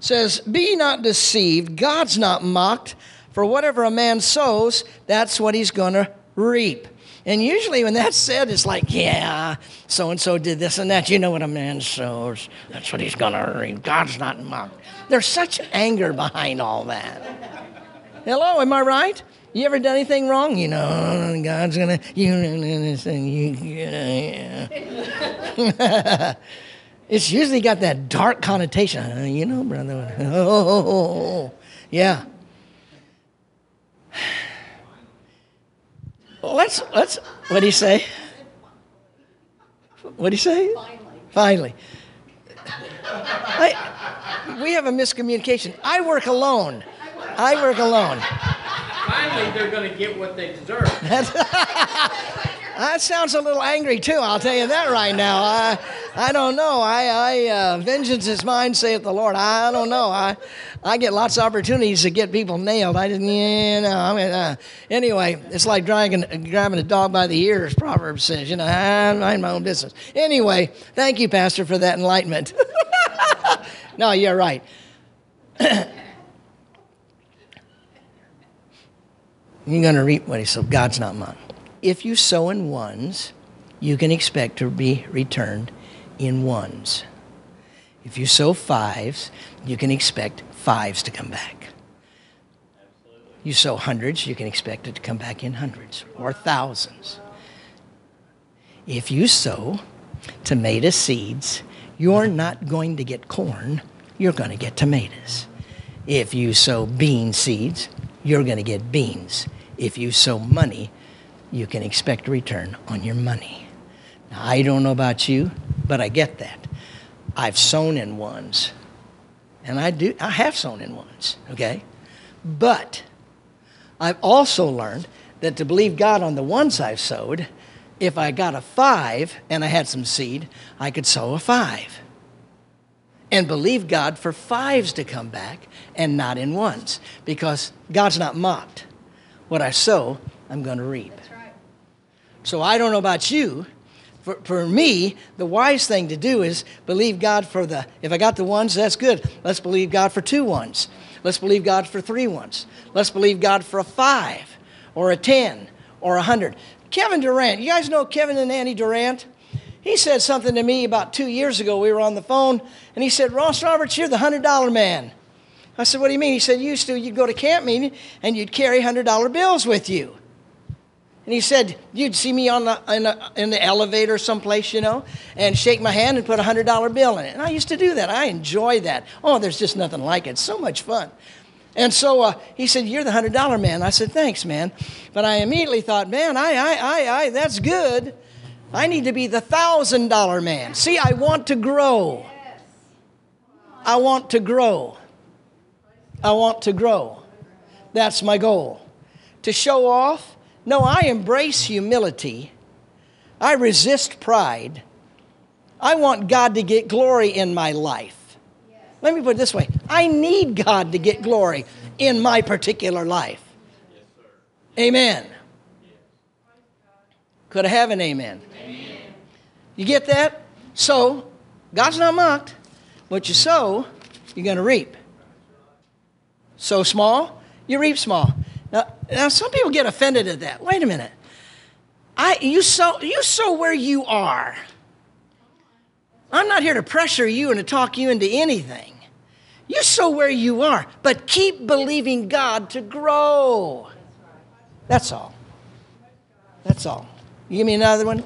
says, Be not deceived, God's not mocked, for whatever a man sows, that's what he's going to reap. And usually when that's said, it's like, yeah, so and so did this and that. You know what a man sows. That's what he's going to reap. God's not mocked. There's such anger behind all that. Hello, am I right? You ever done anything wrong? You know, God's going to, you know, and you, yeah, yeah. it's usually got that dark connotation. Uh, you know, brother. Oh, yeah. Let's let's what do you say? What do you say? Finally. Finally. I, we have a miscommunication. I work alone. I work alone. Finally, they're going to get what they deserve. that sounds a little angry too. I'll tell you that right now. I, I don't know. I, I uh, vengeance is mine, saith the Lord. I don't know. I, I get lots of opportunities to get people nailed. I didn't, you know. I mean, uh, anyway, it's like dragging, grabbing a dog by the ears. Proverbs says, you know, I mind my own business. Anyway, thank you, Pastor, for that enlightenment. no, you're right. you're going to reap what he sowed. God's not mine. If you sow in ones, you can expect to be returned in ones. If you sow fives, you can expect fives to come back. You sow hundreds, you can expect it to come back in hundreds or thousands. If you sow tomato seeds, you're not going to get corn, you're going to get tomatoes. If you sow bean seeds, you're going to get beans. If you sow money, you can expect a return on your money. Now, I don't know about you, but I get that. I've sown in ones, and I do. I have sown in ones. Okay, but I've also learned that to believe God on the ones I've sowed, if I got a five and I had some seed, I could sow a five. And believe God for fives to come back and not in ones. Because God's not mocked what I sow, I'm going to reap. Right. So I don't know about you. For, for me, the wise thing to do is believe God for the, if I got the ones, that's good. Let's believe God for two ones. Let's believe God for three ones. Let's believe God for a five or a 10 or a 100. Kevin Durant, you guys know Kevin and Annie Durant? He said something to me about two years ago. We were on the phone, and he said, Ross Roberts, you're the $100 man. I said, What do you mean? He said, Used to, you'd go to camp meeting and you'd carry $100 bills with you. And he said, You'd see me on the, in, the, in the elevator someplace, you know, and shake my hand and put a $100 bill in it. And I used to do that. I enjoy that. Oh, there's just nothing like it. so much fun. And so uh, he said, You're the $100 man. I said, Thanks, man. But I immediately thought, Man, I, I, I, I, that's good. I need to be the $1,000 man. See, I want to grow. I want to grow. I want to grow. That's my goal. To show off? No, I embrace humility. I resist pride. I want God to get glory in my life. Let me put it this way I need God to get glory in my particular life. Amen. Could I have an amen? amen? You get that? So, God's not mocked. What you sow, you're going to reap sow small, you reap small. Now, now some people get offended at that. Wait a minute. I, you, sow, you sow where you are. I'm not here to pressure you and to talk you into anything. You sow where you are, but keep believing God to grow. That's all. That's all. You give me another one?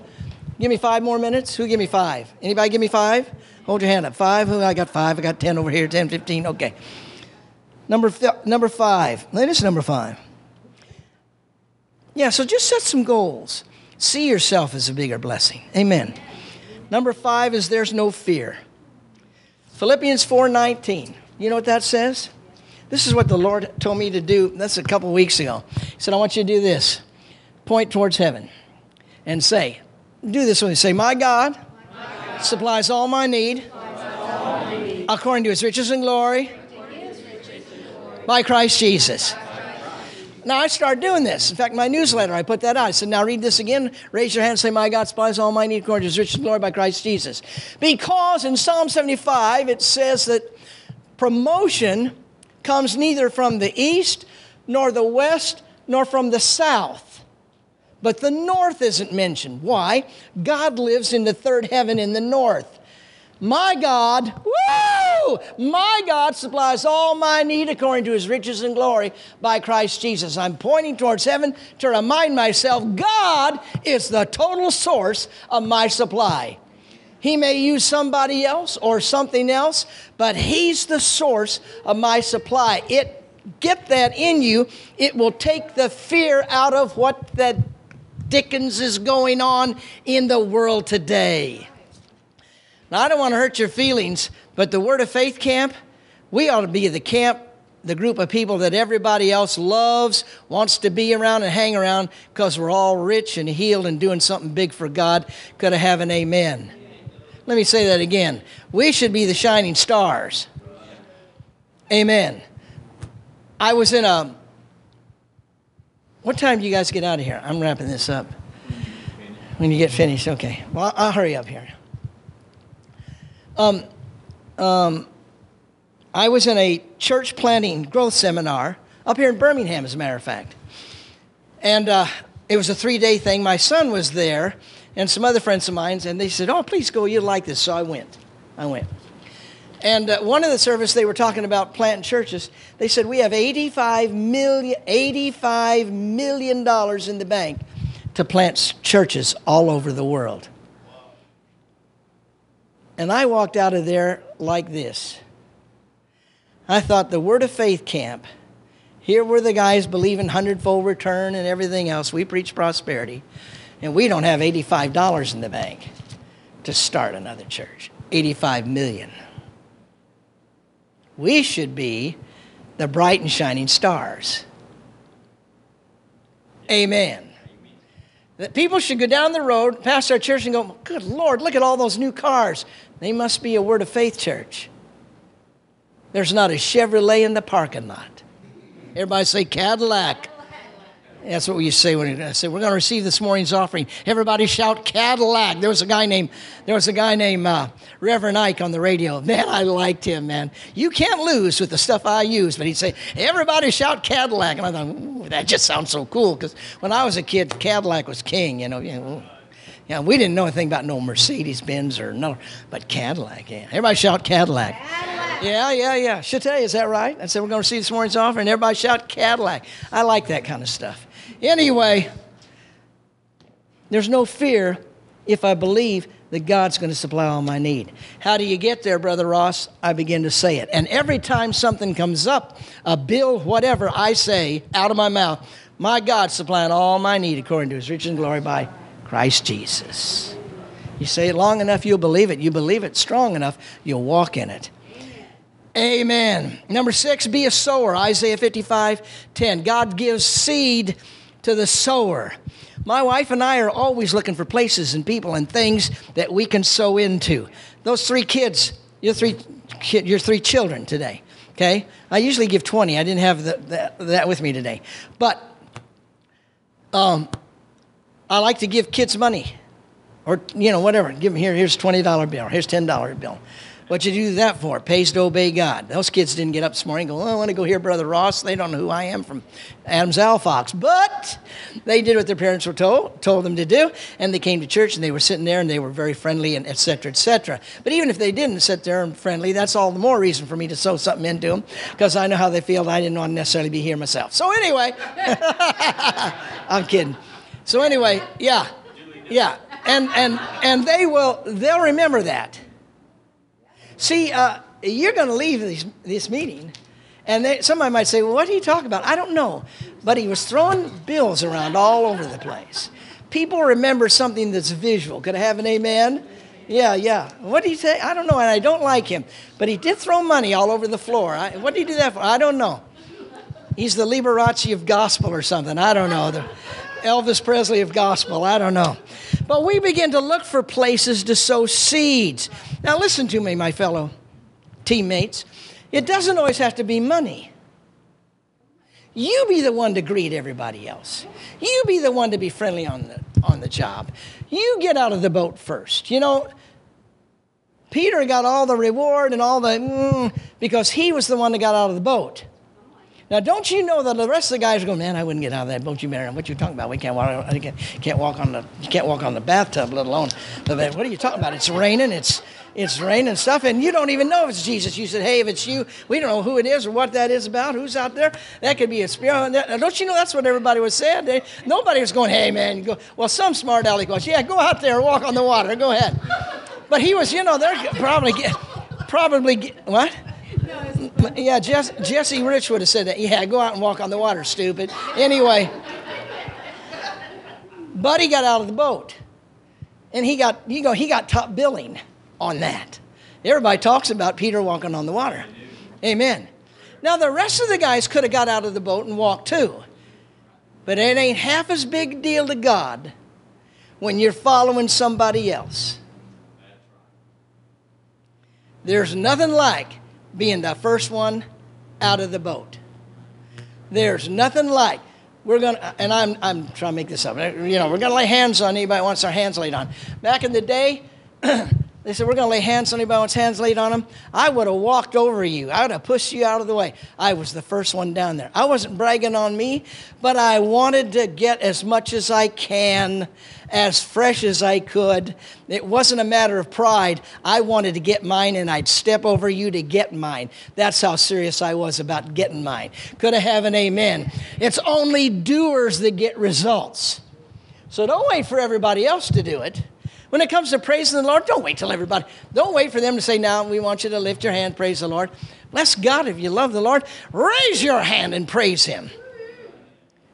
Give me five more minutes? Who give me five? Anybody give me five? Hold your hand up. Five? Who? I got five. I got 10 over here. Ten, fifteen. Okay. Number, number five. Latest number five. Yeah, so just set some goals. See yourself as a bigger blessing. Amen. Number five is there's no fear. Philippians 4:19. You know what that says? This is what the Lord told me to do. That's a couple weeks ago. He said, I want you to do this. Point towards heaven and say, do this when you say, My God, my God. supplies all my need, all my need. according to his riches and glory by Christ Jesus. Now I started doing this. In fact, my newsletter, I put that out. I said, now read this again. Raise your hand and say, My God supplies all my need according to his riches glory by Christ Jesus. Because in Psalm 75, it says that promotion comes neither from the east, nor the west, nor from the south. But the north isn't mentioned. Why? God lives in the third heaven in the north. My God, woo! My God supplies all my need according to his riches and glory by Christ Jesus. I'm pointing towards heaven to remind myself God is the total source of my supply. He may use somebody else or something else, but he's the source of my supply. It get that in you, it will take the fear out of what that dickens is going on in the world today. Now, I don't want to hurt your feelings, but the Word of Faith camp, we ought to be the camp, the group of people that everybody else loves, wants to be around and hang around because we're all rich and healed and doing something big for God. Could I have an amen? Let me say that again. We should be the shining stars. Amen. I was in a. What time do you guys get out of here? I'm wrapping this up. When you get finished, okay. Well, I'll, I'll hurry up here. Um, um, I was in a church planting growth seminar up here in Birmingham, as a matter of fact. And uh, it was a three day thing. My son was there and some other friends of mine, and they said, Oh, please go, you'll like this. So I went. I went. And uh, one of the service, they were talking about planting churches. They said, We have $85 million, $85 million in the bank to plant churches all over the world. And I walked out of there like this. I thought the Word of Faith camp, here were the guys believing hundredfold return and everything else. We preach prosperity, and we don't have $85 in the bank to start another church. 85 million. We should be the bright and shining stars. Amen. That people should go down the road past our church and go, Good Lord, look at all those new cars. They must be a Word of Faith church. There's not a Chevrolet in the parking lot. Everybody say Cadillac. That's what we say when I say we're going to receive this morning's offering. Everybody shout Cadillac. There was a guy named there was a guy named uh, Reverend Ike on the radio. Man, I liked him. Man, you can't lose with the stuff I use. But he'd say, "Everybody shout Cadillac," and I thought that just sounds so cool because when I was a kid, Cadillac was king. You know, you know yeah, we didn't know anything about no Mercedes Benz or no, but Cadillac. Yeah, everybody shout Cadillac. Cadillac. Yeah, yeah, yeah. You, is that right? I said we're going to see this morning's offering. Everybody shout Cadillac. I like that kind of stuff. Anyway, there's no fear if I believe that God's going to supply all my need. How do you get there, Brother Ross? I begin to say it. And every time something comes up, a bill, whatever, I say out of my mouth, my God supplying all my need according to his riches and glory by Christ Jesus. You say it long enough, you'll believe it. You believe it strong enough, you'll walk in it. Amen. Number six, be a sower. Isaiah 55 10. God gives seed to the sower. My wife and I are always looking for places and people and things that we can sow into. Those three kids, your three, your three children today, okay? I usually give 20. I didn't have the, the, that with me today. But um, I like to give kids money or, you know, whatever. Give them here, here's $20 bill, here's $10 bill. What you do that for? Pays to obey God. Those kids didn't get up this morning and go, oh, I want to go hear Brother Ross. They don't know who I am from Adams Fox. But they did what their parents were told, told them to do, and they came to church and they were sitting there and they were very friendly and et cetera, et cetera. But even if they didn't sit there and friendly, that's all the more reason for me to sow something into them because I know how they feel I didn't want to necessarily be here myself. So anyway, I'm kidding. So anyway, yeah, yeah, and and and they will they'll remember that. See, uh, you're going to leave this, this meeting, and they, somebody might say, Well, what are you talking about? I don't know. But he was throwing bills around all over the place. People remember something that's visual. Could I have an amen? Yeah, yeah. What did he say? I don't know, and I don't like him. But he did throw money all over the floor. I, what did he do that for? I don't know. He's the Liberace of gospel or something. I don't know. The Elvis Presley of gospel. I don't know. But we begin to look for places to sow seeds. Now, listen to me, my fellow teammates. It doesn't always have to be money. You be the one to greet everybody else. You be the one to be friendly on the, on the job. You get out of the boat first. You know, Peter got all the reward and all the, mm, because he was the one that got out of the boat. Now, don't you know that the rest of the guys are going, man, I wouldn't get out of that boat. You him. What you talking about? We can't walk. Can't, walk on the. Can't walk on the bathtub, let alone. What are you talking about? It's raining. It's it's raining stuff, and you don't even know if it's Jesus. You said, hey, if it's you, we don't know who it is or what that is about. Who's out there? That could be a spirit. Now, don't you know that's what everybody was saying? They, nobody was going, hey, man. Go. Well, some smart aleck goes, yeah, go out there and walk on the water. Go ahead. But he was, you know, they're probably probably what? Yeah, Jesse, Jesse Rich would have said that. Yeah, go out and walk on the water, stupid. Anyway, Buddy got out of the boat. And he got, you know, he got top billing on that. Everybody talks about Peter walking on the water. Amen. Now, the rest of the guys could have got out of the boat and walked too. But it ain't half as big deal to God when you're following somebody else. There's nothing like being the first one out of the boat. There's nothing like we're going to, and I'm, I'm trying to make this up. You know, we're going to lay hands on anybody wants their hands laid on. Back in the day, they said, We're going to lay hands on anybody wants hands laid on them. I would have walked over you. I would have pushed you out of the way. I was the first one down there. I wasn't bragging on me, but I wanted to get as much as I can as fresh as I could. It wasn't a matter of pride. I wanted to get mine, and I'd step over you to get mine. That's how serious I was about getting mine. Could I have an amen? It's only doers that get results. So don't wait for everybody else to do it. When it comes to praising the Lord, don't wait till everybody, don't wait for them to say, now we want you to lift your hand, praise the Lord. Bless God if you love the Lord. Raise your hand and praise Him.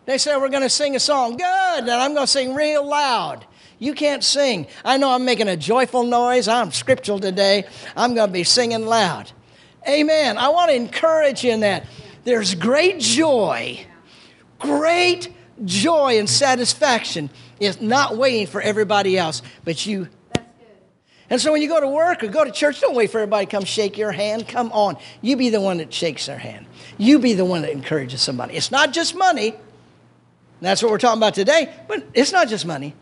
They say, We're going to sing a song. Good. And I'm going to sing real loud. You can't sing. I know I'm making a joyful noise. I'm scriptural today. I'm going to be singing loud. Amen. I want to encourage you in that. There's great joy, great joy and satisfaction is not waiting for everybody else, but you. And so when you go to work or go to church, don't wait for everybody to come shake your hand. Come on. You be the one that shakes their hand. You be the one that encourages somebody. It's not just money. That's what we're talking about today. But it's not just money,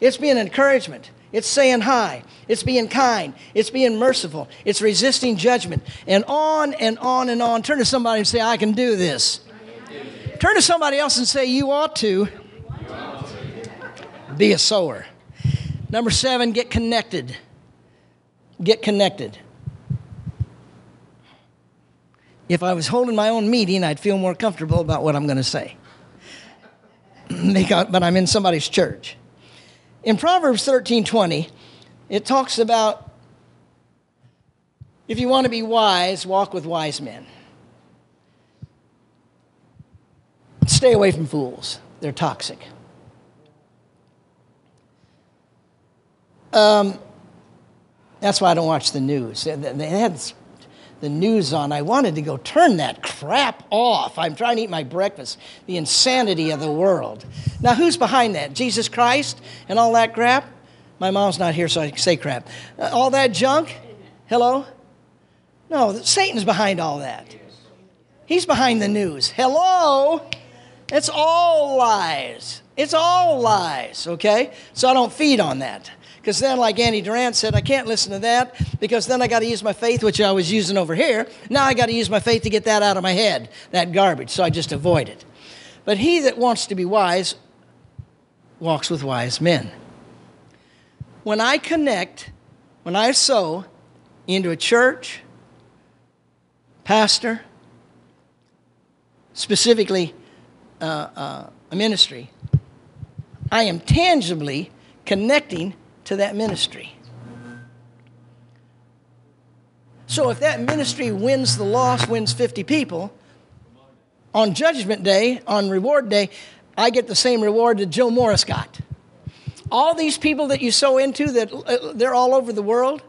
it's being encouragement. It's saying hi. It's being kind. It's being merciful. It's resisting judgment. And on and on and on. Turn to somebody and say, I can do this. Turn to somebody else and say, You ought to. Be a sower. Number seven, get connected. Get connected. If I was holding my own meeting, I'd feel more comfortable about what I'm going to say but I'm in somebody's church. In Proverbs 13 20, it talks about if you want to be wise, walk with wise men. Stay away from fools, they're toxic. Um, that's why I don't watch the news. They had the news on. I wanted to go turn that crap off. I'm trying to eat my breakfast. The insanity of the world. Now, who's behind that? Jesus Christ and all that crap? My mom's not here, so I say crap. Uh, all that junk? Hello? No, Satan's behind all that. He's behind the news. Hello? It's all lies. It's all lies, okay? So I don't feed on that. Because then, like Andy Durant said, I can't listen to that because then I got to use my faith, which I was using over here. Now I got to use my faith to get that out of my head, that garbage. So I just avoid it. But he that wants to be wise walks with wise men. When I connect, when I sow into a church, pastor, specifically uh, uh, a ministry, I am tangibly connecting to that ministry. So if that ministry wins the loss, wins 50 people, on Judgment Day, on Reward Day, I get the same reward that Joe Morris got. All these people that you sow into, that uh, they're all over the world,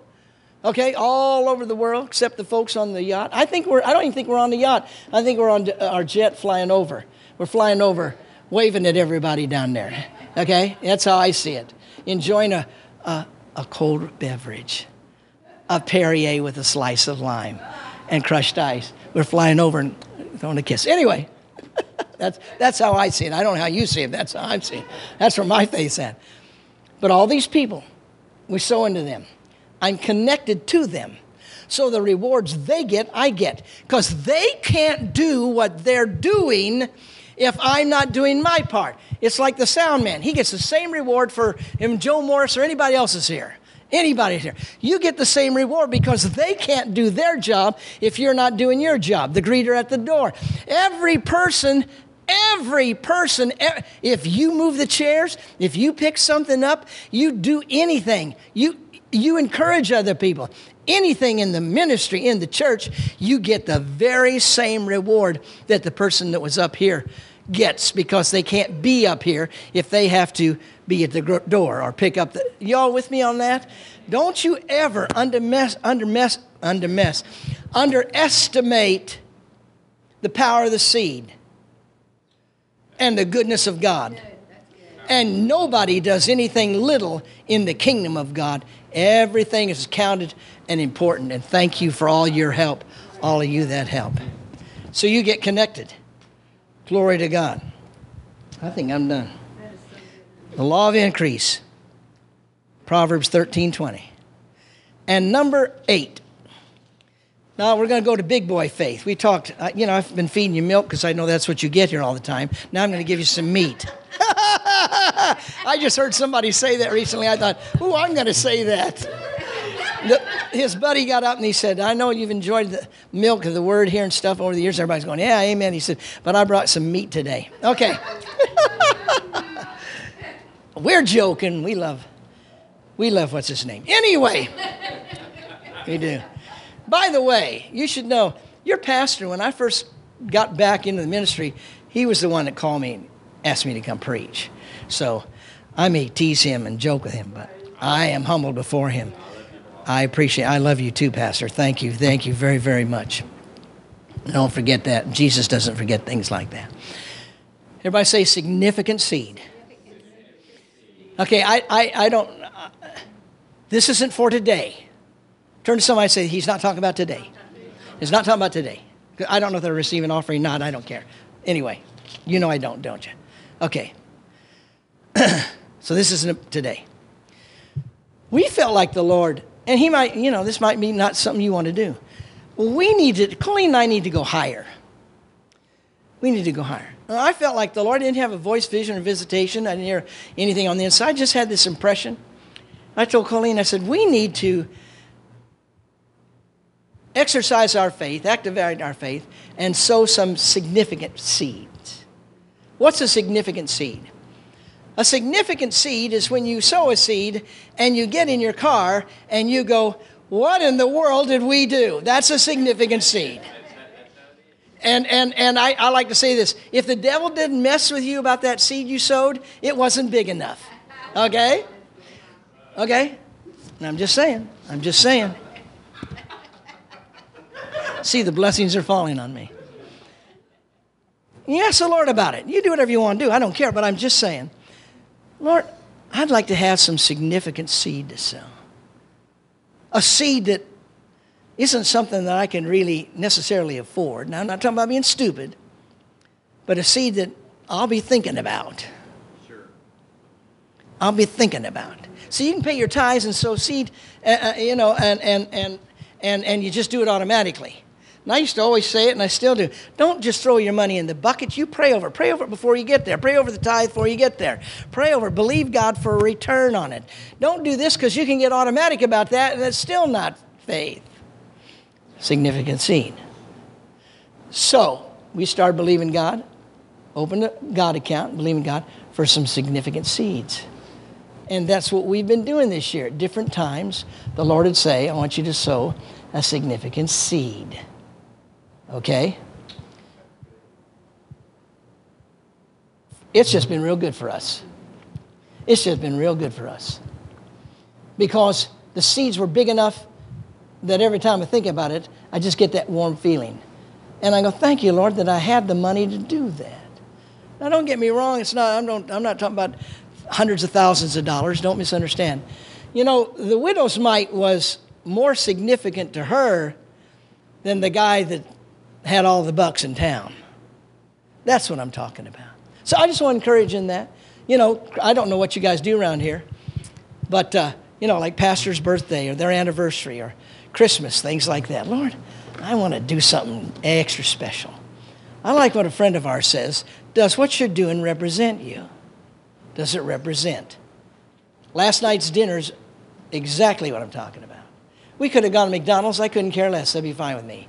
okay, all over the world, except the folks on the yacht. I think we're, I don't even think we're on the yacht. I think we're on our jet flying over. We're flying over, waving at everybody down there, okay? That's how I see it. Enjoying a, a, a cold beverage, a Perrier with a slice of lime and crushed ice. We're flying over and throwing a kiss. Anyway, that's, that's how I see it. I don't know how you see it. That's how I'm seeing it. That's where my faith's at. But all these people, we sow into them. I'm connected to them. So the rewards they get, I get. Because they can't do what they're doing if I'm not doing my part. It's like the sound man. He gets the same reward for him, Joe Morris, or anybody else is here. Anybody here. You get the same reward because they can't do their job if you're not doing your job. The greeter at the door. Every person Every person, if you move the chairs, if you pick something up, you do anything, you, you encourage other people. Anything in the ministry, in the church, you get the very same reward that the person that was up here gets because they can't be up here if they have to be at the door or pick up the. Y'all with me on that? Don't you ever undermess, undermess, undermess, underestimate the power of the seed and the goodness of God. And nobody does anything little in the kingdom of God. Everything is counted and important. And thank you for all your help, all of you that help. So you get connected. Glory to God. I think I'm done. The law of increase. Proverbs 13 20. And number eight. Now we're going to go to big boy faith. We talked, uh, you know, I've been feeding you milk because I know that's what you get here all the time. Now I'm going to give you some meat. I just heard somebody say that recently. I thought, oh, I'm going to say that. His buddy got up and he said, I know you've enjoyed the milk of the word here and stuff over the years. Everybody's going, yeah, amen. He said, but I brought some meat today. Okay. We're joking. We love, we love what's his name. Anyway, we do. By the way, you should know your pastor, when I first got back into the ministry, he was the one that called me and asked me to come preach. So I may tease him and joke with him, but I am humbled before him. I appreciate I love you too, Pastor. Thank you. Thank you very, very much. Don't forget that. Jesus doesn't forget things like that. Everybody say significant seed. Okay, I, I, I don't, uh, this isn't for today. Turn to somebody and say, He's not talking about today. He's not talking about today. I don't know if they're receiving offering or not. I don't care. Anyway, you know I don't, don't you? Okay. so this isn't today. We felt like the Lord, and He might, you know, this might be not something you want to do. Well, we need to, Colleen and I need to go higher. We need to go higher. I felt like the Lord didn't have a voice, vision, or visitation. I didn't hear anything on the inside. I just had this impression. I told Colleen, I said, we need to exercise our faith, activate our faith, and sow some significant seeds. What's a significant seed? A significant seed is when you sow a seed and you get in your car and you go, What in the world did we do? That's a significant seed. And, and, and I, I like to say this if the devil didn't mess with you about that seed you sowed, it wasn't big enough. Okay? Okay? And I'm just saying. I'm just saying. See, the blessings are falling on me. You ask the Lord about it. You do whatever you want to do. I don't care, but I'm just saying, Lord, I'd like to have some significant seed to sow. A seed that isn't something that I can really necessarily afford. Now, I'm not talking about being stupid, but a seed that I'll be thinking about. Sure. I'll be thinking about. So you can pay your tithes and sow seed, uh, uh, you know, and, and, and, and, and you just do it automatically. And I used to always say it, and I still do. Don't just throw your money in the bucket. You pray over it. Pray over it before you get there. Pray over the tithe before you get there. Pray over it. Believe God for a return on it. Don't do this because you can get automatic about that, and it's still not faith. Significant seed. So we started believing God, opened a God account, believing God for some significant seeds. And that's what we've been doing this year. At different times, the Lord would say, I want you to sow a significant seed. Okay? It's just been real good for us. It's just been real good for us. Because the seeds were big enough that every time I think about it, I just get that warm feeling. And I go, thank you, Lord, that I had the money to do that. Now, don't get me wrong. It's not, I'm, don't, I'm not talking about hundreds of thousands of dollars. Don't misunderstand. You know, the widow's mite was more significant to her than the guy that had all the bucks in town. That's what I'm talking about. So I just want to encourage in that. You know, I don't know what you guys do around here, but, uh, you know, like pastor's birthday or their anniversary or Christmas, things like that. Lord, I want to do something extra special. I like what a friend of ours says Does what you're doing represent you? Does it represent? Last night's dinner's exactly what I'm talking about. We could have gone to McDonald's. I couldn't care less. That'd be fine with me.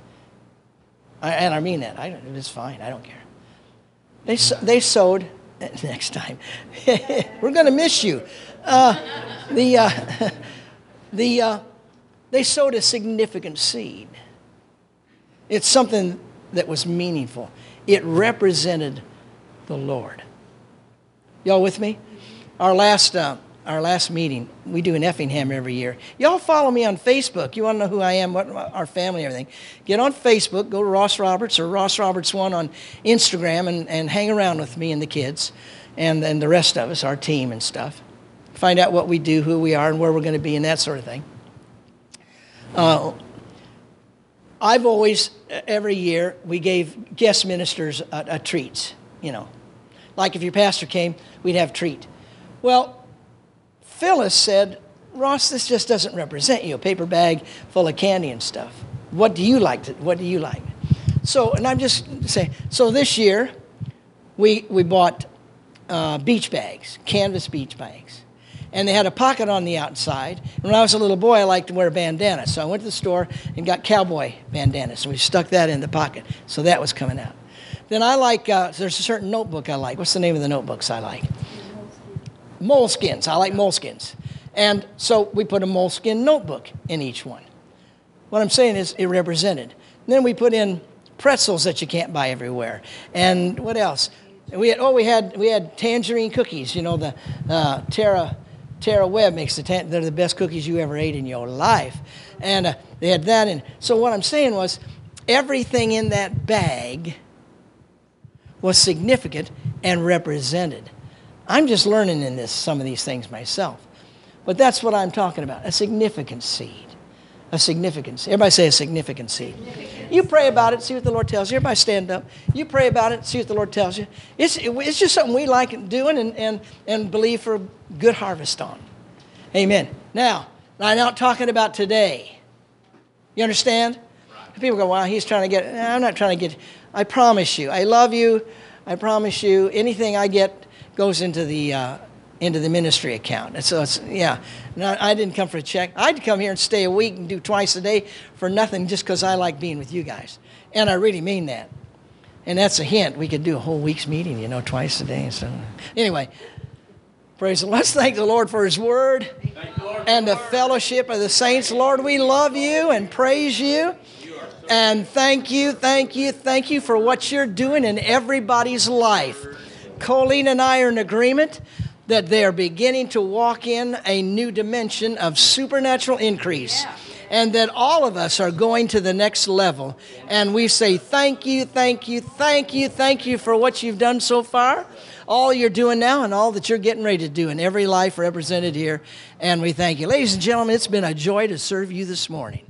I, and I mean that. I, it's fine. I don't care. They, they sowed, next time, we're going to miss you. Uh, the, uh, the, uh, they sowed a significant seed. It's something that was meaningful. It represented the Lord. Y'all with me? our last uh, our last meeting, we do in Effingham every year. Y'all follow me on Facebook. You want to know who I am, what our family, everything. Get on Facebook, go to Ross Roberts or Ross Roberts One on Instagram, and, and hang around with me and the kids, and then the rest of us, our team and stuff. Find out what we do, who we are, and where we're going to be, and that sort of thing. Uh, I've always, every year, we gave guest ministers a, a treat, you know. Like if your pastor came, we'd have treat. Well, Phyllis said, Ross, this just doesn't represent you, a paper bag full of candy and stuff. What do you like? To, what do you like? So, and I'm just saying, so this year, we, we bought uh, beach bags, canvas beach bags. And they had a pocket on the outside. And when I was a little boy, I liked to wear a bandanas. So I went to the store and got cowboy bandanas. So we stuck that in the pocket. So that was coming out. Then I like, uh, there's a certain notebook I like. What's the name of the notebooks I like? Moleskins. I like moleskins. And so we put a moleskin notebook in each one. What I'm saying is it represented. And then we put in pretzels that you can't buy everywhere. And what else? We had, oh, we had, we had tangerine cookies. You know, the uh, Tara, Tara Webb makes the, tan- they're the best cookies you ever ate in your life. And uh, they had that in. So what I'm saying was everything in that bag was significant and represented. I'm just learning in this some of these things myself. But that's what I'm talking about a significant seed. A significant seed. Everybody say a significant seed. You pray about it, see what the Lord tells you. Everybody stand up. You pray about it, see what the Lord tells you. It's, it's just something we like doing and, and, and believe for a good harvest on. Amen. Now, I'm not talking about today. You understand? People go, wow, he's trying to get, I'm not trying to get, I promise you, I love you. I promise you, anything I get goes into the uh, into the ministry account. And so it's yeah. I didn't come for a check. I'd come here and stay a week and do twice a day for nothing just because I like being with you guys, and I really mean that. And that's a hint. We could do a whole week's meeting, you know, twice a day. So anyway, praise the Lord. Let's thank the Lord for His Word and the fellowship of the saints. Lord, we love you and praise you. And thank you, thank you, thank you for what you're doing in everybody's life. Colleen and I are in agreement that they are beginning to walk in a new dimension of supernatural increase. And that all of us are going to the next level. And we say, Thank you, thank you, thank you, thank you for what you've done so far, all you're doing now, and all that you're getting ready to do in every life represented here. And we thank you. Ladies and gentlemen, it's been a joy to serve you this morning.